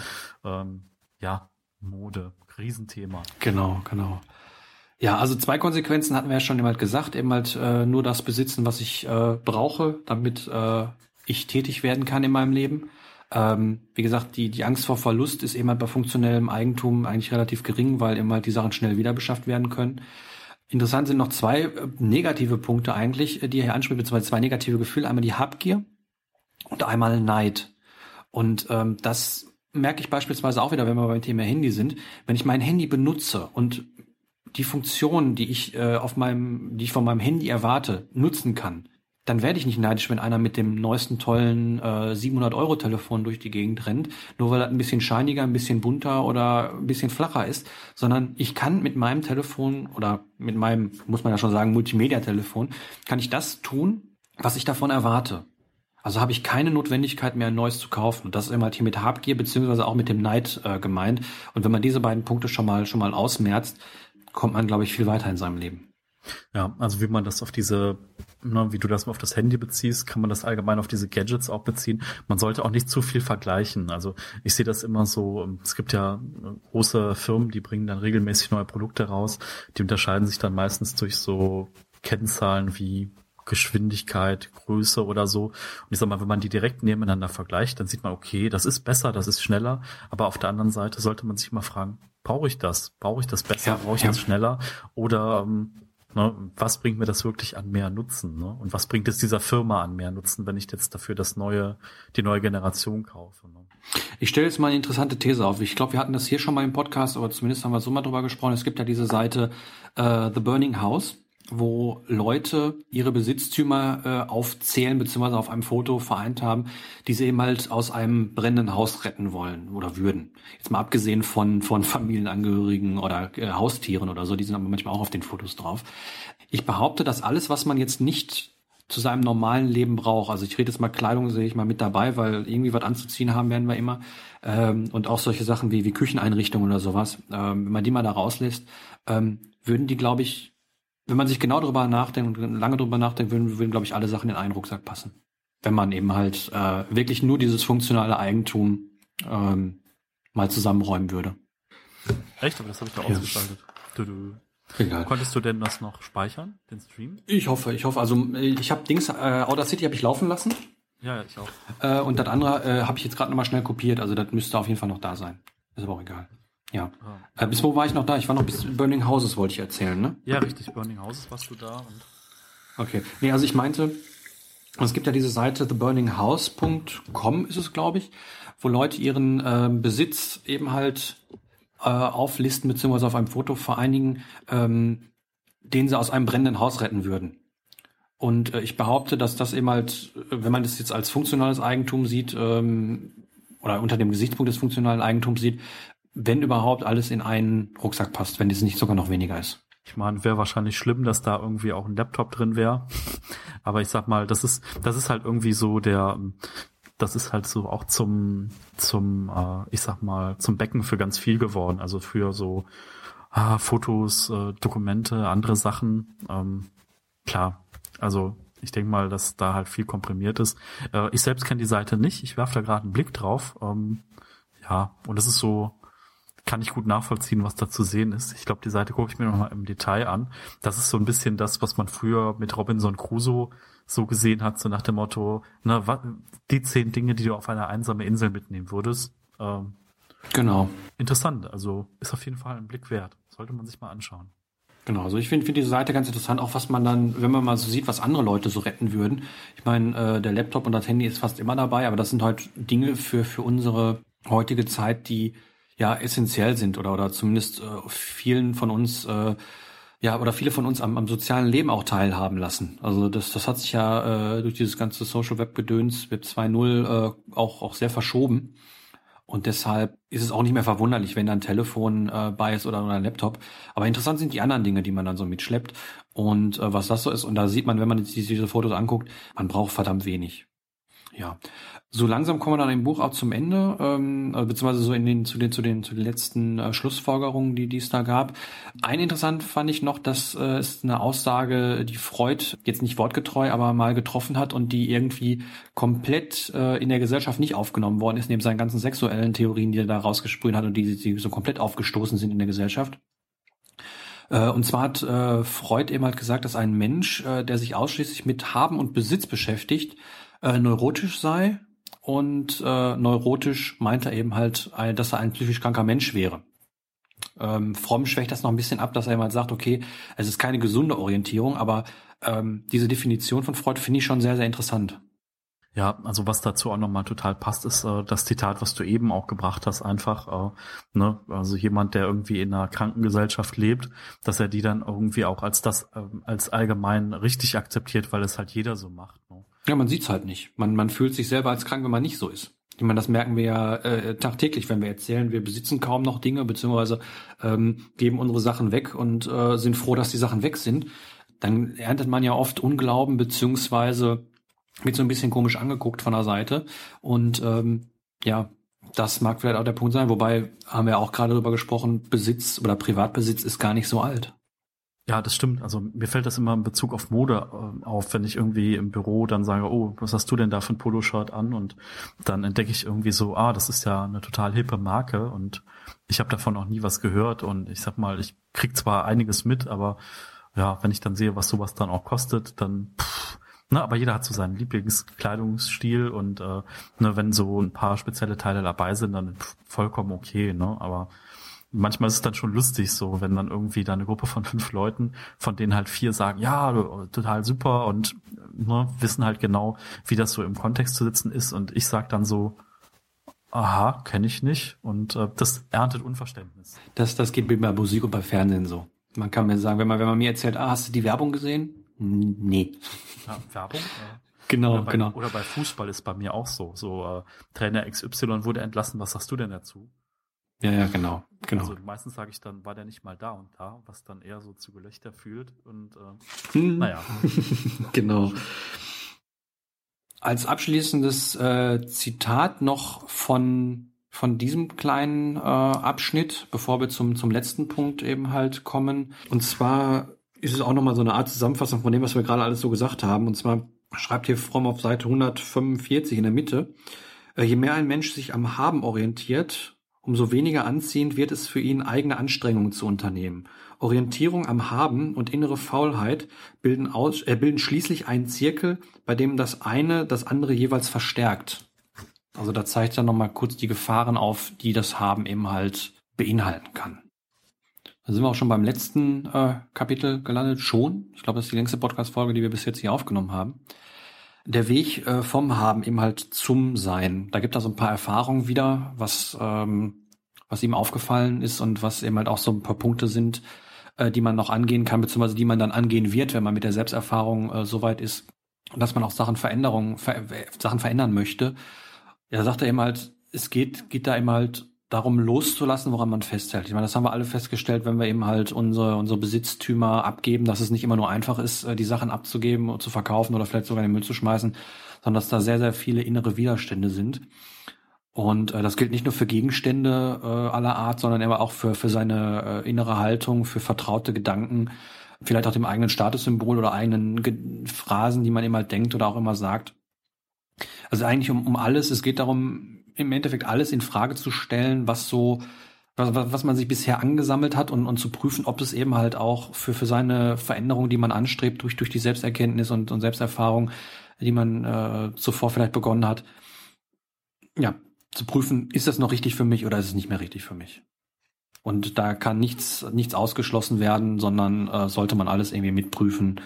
ähm, ja, Mode, Riesenthema. Genau, genau. Ja, also zwei Konsequenzen hatten wir ja schon immer gesagt, eben halt äh, nur das besitzen, was ich äh, brauche, damit äh, ich tätig werden kann in meinem Leben. Ähm, wie gesagt, die, die Angst vor Verlust ist eben halt bei funktionellem Eigentum eigentlich relativ gering, weil eben halt die Sachen schnell wieder beschafft werden können. Interessant sind noch zwei äh, negative Punkte eigentlich, äh, die hier ansprechen, beziehungsweise zwei negative Gefühle. Einmal die Habgier und einmal Neid. Und ähm, das merke ich beispielsweise auch wieder, wenn wir beim Thema Handy sind. Wenn ich mein Handy benutze und die Funktionen, die ich äh, auf meinem, die ich von meinem Handy erwarte, nutzen kann, dann werde ich nicht neidisch, wenn einer mit dem neuesten tollen äh, 700 Euro Telefon durch die Gegend rennt, nur weil er ein bisschen shiniger, ein bisschen bunter oder ein bisschen flacher ist, sondern ich kann mit meinem Telefon oder mit meinem, muss man ja schon sagen, Multimedia-Telefon, kann ich das tun, was ich davon erwarte. Also habe ich keine Notwendigkeit mehr, ein neues zu kaufen. Und das ist immer halt hier mit Habgier beziehungsweise auch mit dem Neid äh, gemeint. Und wenn man diese beiden Punkte schon mal schon mal ausmerzt, kommt man, glaube ich, viel weiter in seinem Leben. Ja, also wie man das auf diese, ne, wie du das auf das Handy beziehst, kann man das allgemein auf diese Gadgets auch beziehen. Man sollte auch nicht zu viel vergleichen. Also ich sehe das immer so, es gibt ja äh, große Firmen, die bringen dann regelmäßig neue Produkte raus. Die unterscheiden sich dann meistens durch so Kennzahlen wie Geschwindigkeit, Größe oder so. Und ich sag mal, wenn man die direkt nebeneinander vergleicht, dann sieht man, okay, das ist besser, das ist schneller. Aber auf der anderen Seite sollte man sich mal fragen, brauche ich das? Brauche ich das besser? Ja, brauche ich ja. das schneller? Oder ähm, Ne? Was bringt mir das wirklich an mehr Nutzen? Ne? Und was bringt es dieser Firma an mehr Nutzen, wenn ich jetzt dafür das neue, die neue Generation kaufe? Ne? Ich stelle jetzt mal eine interessante These auf. Ich glaube, wir hatten das hier schon mal im Podcast, aber zumindest haben wir so mal drüber gesprochen. Es gibt ja diese Seite äh, The Burning House wo Leute ihre Besitztümer äh, aufzählen beziehungsweise auf einem Foto vereint haben, die sie eben halt aus einem brennenden Haus retten wollen oder würden. Jetzt mal abgesehen von von Familienangehörigen oder äh, Haustieren oder so, die sind aber manchmal auch auf den Fotos drauf. Ich behaupte, dass alles, was man jetzt nicht zu seinem normalen Leben braucht. Also ich rede jetzt mal Kleidung, sehe ich mal mit dabei, weil irgendwie was anzuziehen haben werden wir immer. Ähm, und auch solche Sachen wie, wie Kücheneinrichtungen oder sowas. Ähm, wenn man die mal da rauslässt, ähm, würden die, glaube ich, wenn man sich genau darüber nachdenkt und lange darüber nachdenkt, würden, würden glaube ich, alle Sachen in einen Rucksack passen. Wenn man eben halt äh, wirklich nur dieses funktionale Eigentum ähm, mal zusammenräumen würde. Echt? Aber das habe ich da ja. ausgeschaltet. Du, du. Egal. Konntest du denn das noch speichern, den Stream? Ich hoffe, ich hoffe. Also ich habe Dings, äh, Outer City habe ich laufen lassen. Ja, ich auch. Äh, und das andere äh, habe ich jetzt gerade nochmal schnell kopiert. Also das müsste auf jeden Fall noch da sein. Ist aber auch egal. Ja. Ah. Äh, bis wo war ich noch da? Ich war noch bis Burning Houses, wollte ich erzählen, ne? Ja, richtig. Burning Houses warst du da. Und okay. Nee, also ich meinte, es gibt ja diese Seite theburninghouse.com ist es, glaube ich, wo Leute ihren äh, Besitz eben halt äh, auflisten beziehungsweise auf einem Foto vereinigen, ähm, den sie aus einem brennenden Haus retten würden. Und äh, ich behaupte, dass das eben halt, wenn man das jetzt als funktionales Eigentum sieht, ähm, oder unter dem Gesichtspunkt des funktionalen Eigentums sieht, wenn überhaupt alles in einen Rucksack passt, wenn es nicht sogar noch weniger ist. Ich meine, wäre wahrscheinlich schlimm, dass da irgendwie auch ein Laptop drin wäre. [laughs] Aber ich sag mal, das ist, das ist halt irgendwie so der, das ist halt so auch zum, zum, äh, ich sag mal, zum Becken für ganz viel geworden. Also für so ah, Fotos, äh, Dokumente, andere Sachen. Ähm, klar, also ich denke mal, dass da halt viel komprimiert ist. Äh, ich selbst kenne die Seite nicht. Ich werfe da gerade einen Blick drauf. Ähm, ja, und es ist so, kann ich gut nachvollziehen, was da zu sehen ist. Ich glaube, die Seite gucke ich mir nochmal im Detail an. Das ist so ein bisschen das, was man früher mit Robinson Crusoe so gesehen hat, so nach dem Motto, na, die zehn Dinge, die du auf eine einsame Insel mitnehmen würdest. Ähm, genau. Interessant, also ist auf jeden Fall ein Blick wert. Sollte man sich mal anschauen. Genau, also ich finde find diese Seite ganz interessant, auch was man dann, wenn man mal so sieht, was andere Leute so retten würden. Ich meine, äh, der Laptop und das Handy ist fast immer dabei, aber das sind halt Dinge für, für unsere heutige Zeit, die ja essentiell sind oder oder zumindest äh, vielen von uns äh, ja oder viele von uns am, am sozialen Leben auch teilhaben lassen. Also das das hat sich ja äh, durch dieses ganze Social Web Gedöns Web 2.0 äh, auch auch sehr verschoben. Und deshalb ist es auch nicht mehr verwunderlich, wenn da ein Telefon äh, bei ist oder, oder ein Laptop. Aber interessant sind die anderen Dinge, die man dann so mitschleppt und äh, was das so ist. Und da sieht man, wenn man jetzt diese Fotos anguckt, man braucht verdammt wenig. Ja, so langsam kommen wir dann im Buch auch zum Ende, ähm, äh, beziehungsweise so in den zu den zu den zu den letzten äh, Schlussfolgerungen, die, die es da gab. Ein interessant fand ich noch, dass äh, es eine Aussage, die Freud jetzt nicht wortgetreu, aber mal getroffen hat und die irgendwie komplett äh, in der Gesellschaft nicht aufgenommen worden ist, neben seinen ganzen sexuellen Theorien, die er da rausgesprüht hat und die, die so komplett aufgestoßen sind in der Gesellschaft. Äh, und zwar hat äh, Freud eben halt gesagt, dass ein Mensch, äh, der sich ausschließlich mit Haben und Besitz beschäftigt, äh, neurotisch sei und äh, neurotisch meint er eben halt, dass er ein psychisch kranker Mensch wäre. Ähm, Fromm schwächt das noch ein bisschen ab, dass er mal sagt, okay, es ist keine gesunde Orientierung, aber ähm, diese Definition von Freud finde ich schon sehr, sehr interessant. Ja, also was dazu auch nochmal total passt, ist äh, das Zitat, was du eben auch gebracht hast, einfach, äh, ne, also jemand, der irgendwie in einer Krankengesellschaft lebt, dass er die dann irgendwie auch als das, äh, als allgemein richtig akzeptiert, weil es halt jeder so macht. Ne? Ja, man sieht's halt nicht. Man, man fühlt sich selber als krank, wenn man nicht so ist. Ich meine, das merken wir ja äh, tagtäglich, wenn wir erzählen, wir besitzen kaum noch Dinge, beziehungsweise ähm, geben unsere Sachen weg und äh, sind froh, dass die Sachen weg sind. Dann erntet man ja oft Unglauben, beziehungsweise wird so ein bisschen komisch angeguckt von der Seite. Und ähm, ja, das mag vielleicht auch der Punkt sein. Wobei haben wir auch gerade darüber gesprochen, Besitz oder Privatbesitz ist gar nicht so alt. Ja, das stimmt. Also mir fällt das immer in Bezug auf Mode äh, auf, wenn ich irgendwie im Büro dann sage, oh, was hast du denn da für ein Poloshirt an? Und dann entdecke ich irgendwie so, ah, das ist ja eine total hippe Marke und ich habe davon noch nie was gehört und ich sag mal, ich krieg zwar einiges mit, aber ja, wenn ich dann sehe, was sowas dann auch kostet, dann pff, na, aber jeder hat so seinen Lieblingskleidungsstil und äh, ne, wenn so ein paar spezielle Teile dabei sind, dann pff, vollkommen okay, ne? Aber manchmal ist es dann schon lustig so, wenn dann irgendwie da eine Gruppe von fünf Leuten, von denen halt vier sagen, ja, total super und ne, wissen halt genau, wie das so im Kontext zu sitzen ist und ich sag dann so, aha, kenne ich nicht und äh, das erntet Unverständnis. Das, das geht bei Musik und bei Fernsehen so. Man kann mir sagen, wenn man, wenn man mir erzählt, ah, hast du die Werbung gesehen? Nee. Ja, Werbung? Genau, oder bei, genau. Oder bei Fußball ist bei mir auch so. So äh, Trainer XY wurde entlassen, was sagst du denn dazu? Ja, ja, genau, genau. Also meistens sage ich dann, war der nicht mal da und da, was dann eher so zu Gelächter führt und äh, hm. naja. [laughs] genau. Als abschließendes äh, Zitat noch von von diesem kleinen äh, Abschnitt, bevor wir zum zum letzten Punkt eben halt kommen. Und zwar ist es auch nochmal so eine Art Zusammenfassung von dem, was wir gerade alles so gesagt haben. Und zwar schreibt hier Fromm auf Seite 145 in der Mitte, äh, je mehr ein Mensch sich am Haben orientiert, umso weniger anziehend wird es für ihn, eigene Anstrengungen zu unternehmen. Orientierung am Haben und innere Faulheit bilden, aus, äh, bilden schließlich einen Zirkel, bei dem das eine das andere jeweils verstärkt. Also da zeigt er nochmal kurz die Gefahren auf, die das Haben eben halt beinhalten kann. Da sind wir auch schon beim letzten äh, Kapitel gelandet. Schon. Ich glaube, das ist die längste Podcast-Folge, die wir bis jetzt hier aufgenommen haben. Der Weg äh, vom Haben eben halt zum Sein. Da gibt er so ein paar Erfahrungen wieder, was, ähm, was ihm aufgefallen ist und was eben halt auch so ein paar Punkte sind, äh, die man noch angehen kann, beziehungsweise die man dann angehen wird, wenn man mit der Selbsterfahrung äh, so weit ist, dass man auch Sachen Veränderungen, ver Sachen verändern möchte. Ja, sagt er eben halt, es geht, geht da eben halt darum loszulassen, woran man festhält. Ich meine, das haben wir alle festgestellt, wenn wir eben halt unsere, unsere Besitztümer abgeben, dass es nicht immer nur einfach ist, äh, die Sachen abzugeben und zu verkaufen oder vielleicht sogar in den Müll zu schmeißen, sondern dass da sehr, sehr viele innere Widerstände sind. Und äh, das gilt nicht nur für Gegenstände äh, aller Art, sondern eben auch für, für seine äh, innere Haltung, für vertraute Gedanken, vielleicht auch dem eigenen Statussymbol oder eigenen Ge Phrasen, die man immer denkt oder auch immer sagt. Also eigentlich um, um alles. Es geht darum, im Endeffekt alles in Frage zu stellen, was so, was, was man sich bisher angesammelt hat und, und zu prüfen, ob es eben halt auch für, für seine Veränderung, die man anstrebt, durch, durch die Selbsterkenntnis und, und Selbsterfahrung, die man äh, zuvor vielleicht begonnen hat, ja, zu prüfen, ist das noch richtig für mich oder ist es nicht mehr richtig für mich? Und da kann nichts, nichts ausgeschlossen werden, sondern äh, sollte man alles irgendwie mitprüfen.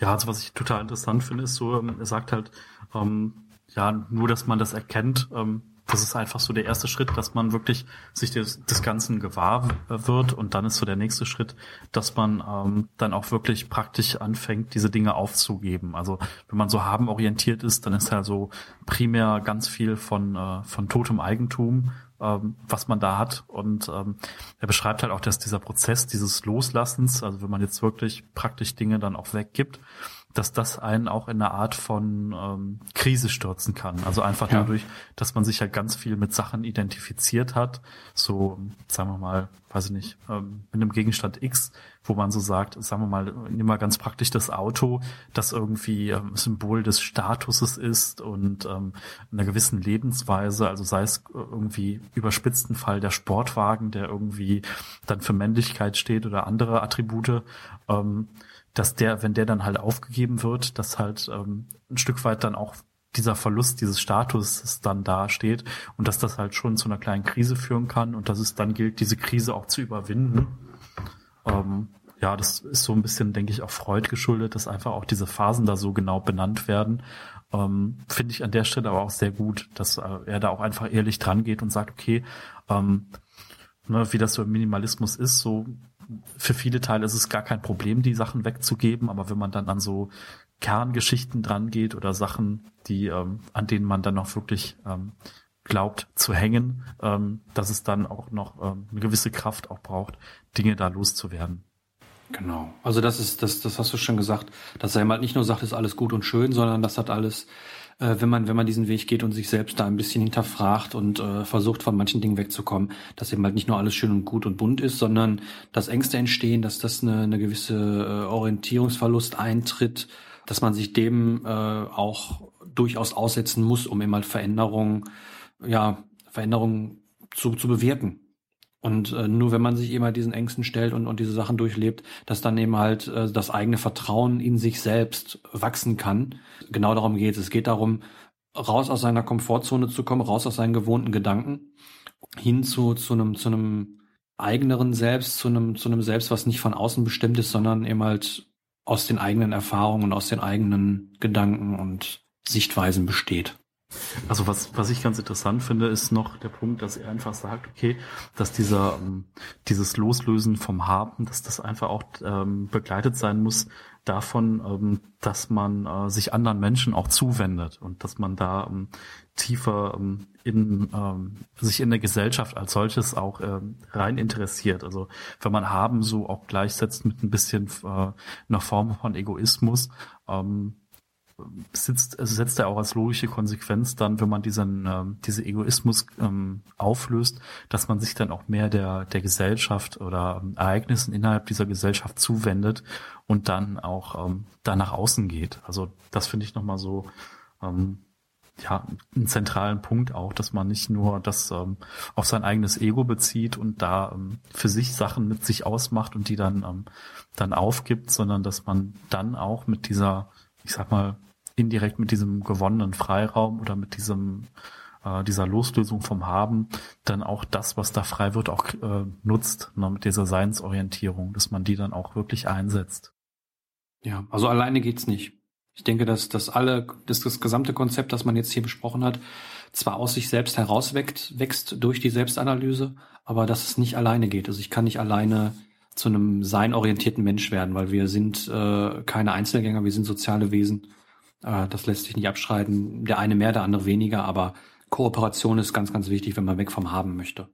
Ja, also was ich total interessant finde, ist so, ähm, er sagt halt, ähm, ja, nur, dass man das erkennt, ähm, das ist einfach so der erste Schritt, dass man wirklich sich des, des Ganzen gewahr wird und dann ist so der nächste Schritt, dass man ähm, dann auch wirklich praktisch anfängt, diese Dinge aufzugeben. Also wenn man so haben orientiert ist, dann ist ja so primär ganz viel von, äh, von totem Eigentum, ähm, was man da hat. Und ähm, er beschreibt halt auch, dass dieser Prozess dieses Loslassens, also wenn man jetzt wirklich praktisch Dinge dann auch weggibt, dass das einen auch in eine Art von ähm, Krise stürzen kann. Also einfach ja. dadurch, dass man sich ja ganz viel mit Sachen identifiziert hat. So, sagen wir mal, weiß ich nicht, ähm, mit einem Gegenstand X, wo man so sagt, sagen wir mal, nimm mal ganz praktisch das Auto, das irgendwie ähm, Symbol des Statuses ist und ähm, einer gewissen Lebensweise, also sei es irgendwie überspitzten Fall der Sportwagen, der irgendwie dann für Männlichkeit steht oder andere Attribute. Ähm, dass der, wenn der dann halt aufgegeben wird, dass halt ähm, ein Stück weit dann auch dieser Verlust dieses Status dann dasteht und dass das halt schon zu einer kleinen Krise führen kann und dass es dann gilt, diese Krise auch zu überwinden. Ähm, ja, das ist so ein bisschen, denke ich, auch Freud geschuldet, dass einfach auch diese Phasen da so genau benannt werden. Ähm, Finde ich an der Stelle aber auch sehr gut, dass äh, er da auch einfach ehrlich dran geht und sagt, okay, ähm, ne, wie das so im Minimalismus ist, so für viele Teile ist es gar kein Problem, die Sachen wegzugeben, aber wenn man dann an so Kerngeschichten dran geht oder Sachen, die, ähm, an denen man dann noch wirklich ähm, glaubt zu hängen, ähm, dass es dann auch noch ähm, eine gewisse Kraft auch braucht, Dinge da loszuwerden. Genau. Also das ist, das, das hast du schon gesagt, dass er halt nicht nur sagt, ist alles gut und schön, sondern das hat alles äh, wenn man, wenn man diesen Weg geht und sich selbst da ein bisschen hinterfragt und äh, versucht, von manchen Dingen wegzukommen, dass eben halt nicht nur alles schön und gut und bunt ist, sondern dass Ängste entstehen, dass das eine, eine gewisse äh, Orientierungsverlust eintritt, dass man sich dem äh, auch durchaus aussetzen muss, um eben halt Veränderungen, ja, Veränderungen zu, zu bewirken. Und äh, nur wenn man sich immer diesen Ängsten stellt und, und diese Sachen durchlebt, dass dann eben halt äh, das eigene Vertrauen in sich selbst wachsen kann. Genau darum geht es. Es geht darum, raus aus seiner Komfortzone zu kommen, raus aus seinen gewohnten Gedanken hin zu, zu einem, zu einem eigeneren Selbst, zu einem, zu einem Selbst, was nicht von außen bestimmt ist, sondern eben halt aus den eigenen Erfahrungen und aus den eigenen Gedanken und Sichtweisen besteht. Also was, was ich ganz interessant finde, ist noch der Punkt, dass er einfach sagt, okay, dass dieser, ähm, dieses Loslösen vom Haben, dass das einfach auch ähm, begleitet sein muss davon, ähm, dass man äh, sich anderen Menschen auch zuwendet und dass man da ähm, tiefer ähm, in ähm, sich in der Gesellschaft als solches auch rein interessiert. Also wenn man haben so auch gleichsetzt mit ein bisschen äh, einer Form von Egoismus, sitzt, also setzt er auch als logische Konsequenz dann, wenn man diesen, ähm, diese Egoismus ähm, auflöst, dass man sich dann auch mehr der, der Gesellschaft oder ähm, Ereignissen innerhalb dieser Gesellschaft zuwendet und dann auch ähm, da nach außen geht. Also das finde ich nochmal so ähm, ja, einen zentralen Punkt auch, dass man nicht nur das ähm, auf sein eigenes Ego bezieht und da ähm, für sich Sachen mit sich ausmacht und die dann, ähm, dann aufgibt, sondern dass man dann auch mit dieser, ich sag mal, indirekt mit diesem gewonnenen Freiraum oder mit diesem äh, dieser Loslösung vom Haben dann auch das, was da frei wird, auch äh, nutzt, ne, mit dieser Seinsorientierung, dass man die dann auch wirklich einsetzt. Ja, also alleine geht's nicht. Ich denke, dass dass alle, dass das gesamte Konzept, das man jetzt hier besprochen hat, zwar aus sich selbst herauswächst, wächst durch die Selbstanalyse, aber dass es nicht alleine geht. Also ich kann nicht alleine zu einem seinorientierten Mensch werden, weil wir sind äh, keine Einzelgänger, wir sind soziale Wesen das lässt sich nicht abschreiten. Der eine mehr, der andere weniger, aber Kooperation ist ganz, ganz wichtig, wenn man weg vom Haben möchte.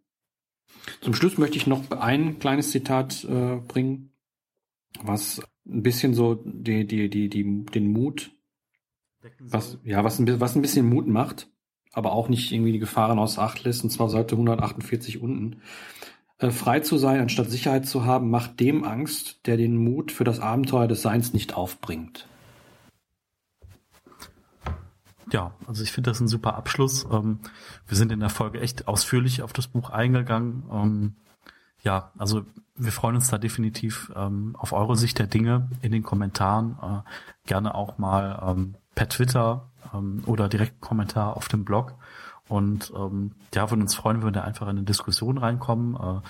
Zum Schluss möchte ich noch ein kleines Zitat äh, bringen, was ein bisschen so die, die, die, die, den Mut, was, ja, was ein, was ein bisschen Mut macht, aber auch nicht irgendwie die Gefahren aus Acht lässt, und zwar Seite 148 unten. Äh, frei zu sein, anstatt Sicherheit zu haben, macht dem Angst, der den Mut für das Abenteuer des Seins nicht aufbringt. Ja, also ich finde das ein super Abschluss. Ähm, wir sind in der Folge echt ausführlich auf das Buch eingegangen. Ähm, ja, also wir freuen uns da definitiv ähm, auf eure Sicht der Dinge in den Kommentaren. Äh, gerne auch mal ähm, per Twitter ähm, oder direkt Kommentar auf dem Blog. Und ähm, ja, würden uns freuen, wenn wir da einfach in eine Diskussion reinkommen. Äh,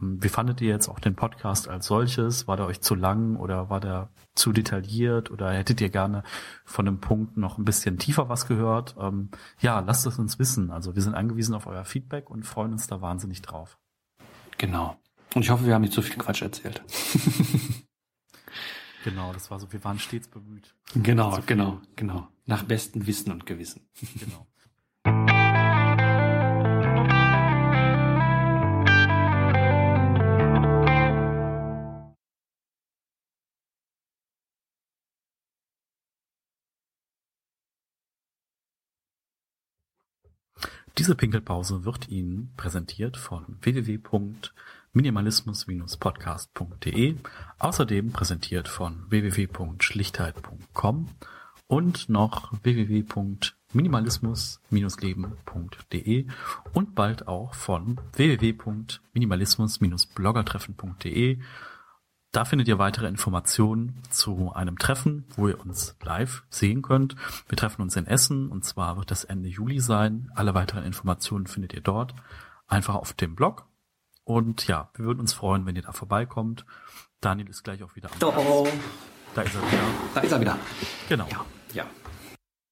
wie fandet ihr jetzt auch den Podcast als solches? War der euch zu lang oder war der zu detailliert oder hättet ihr gerne von dem Punkt noch ein bisschen tiefer was gehört? Ähm, ja, lasst es uns wissen. Also wir sind angewiesen auf euer Feedback und freuen uns da wahnsinnig drauf. Genau. Und ich hoffe, wir haben nicht so viel Quatsch erzählt. [laughs] genau, das war so, wir waren stets bemüht. Genau, genau, genau. Nach bestem Wissen und Gewissen. Genau. Diese Pinkelpause wird Ihnen präsentiert von www.minimalismus-podcast.de, außerdem präsentiert von www.schlichtheit.com und noch www.minimalismus-leben.de und bald auch von www.minimalismus-bloggertreffen.de da findet ihr weitere Informationen zu einem Treffen, wo ihr uns live sehen könnt. Wir treffen uns in Essen und zwar wird das Ende Juli sein. Alle weiteren Informationen findet ihr dort. Einfach auf dem Blog. Und ja, wir würden uns freuen, wenn ihr da vorbeikommt. Daniel ist gleich auch wieder am oh. Da ist er wieder. Da ist er wieder. Genau. Ja. ja.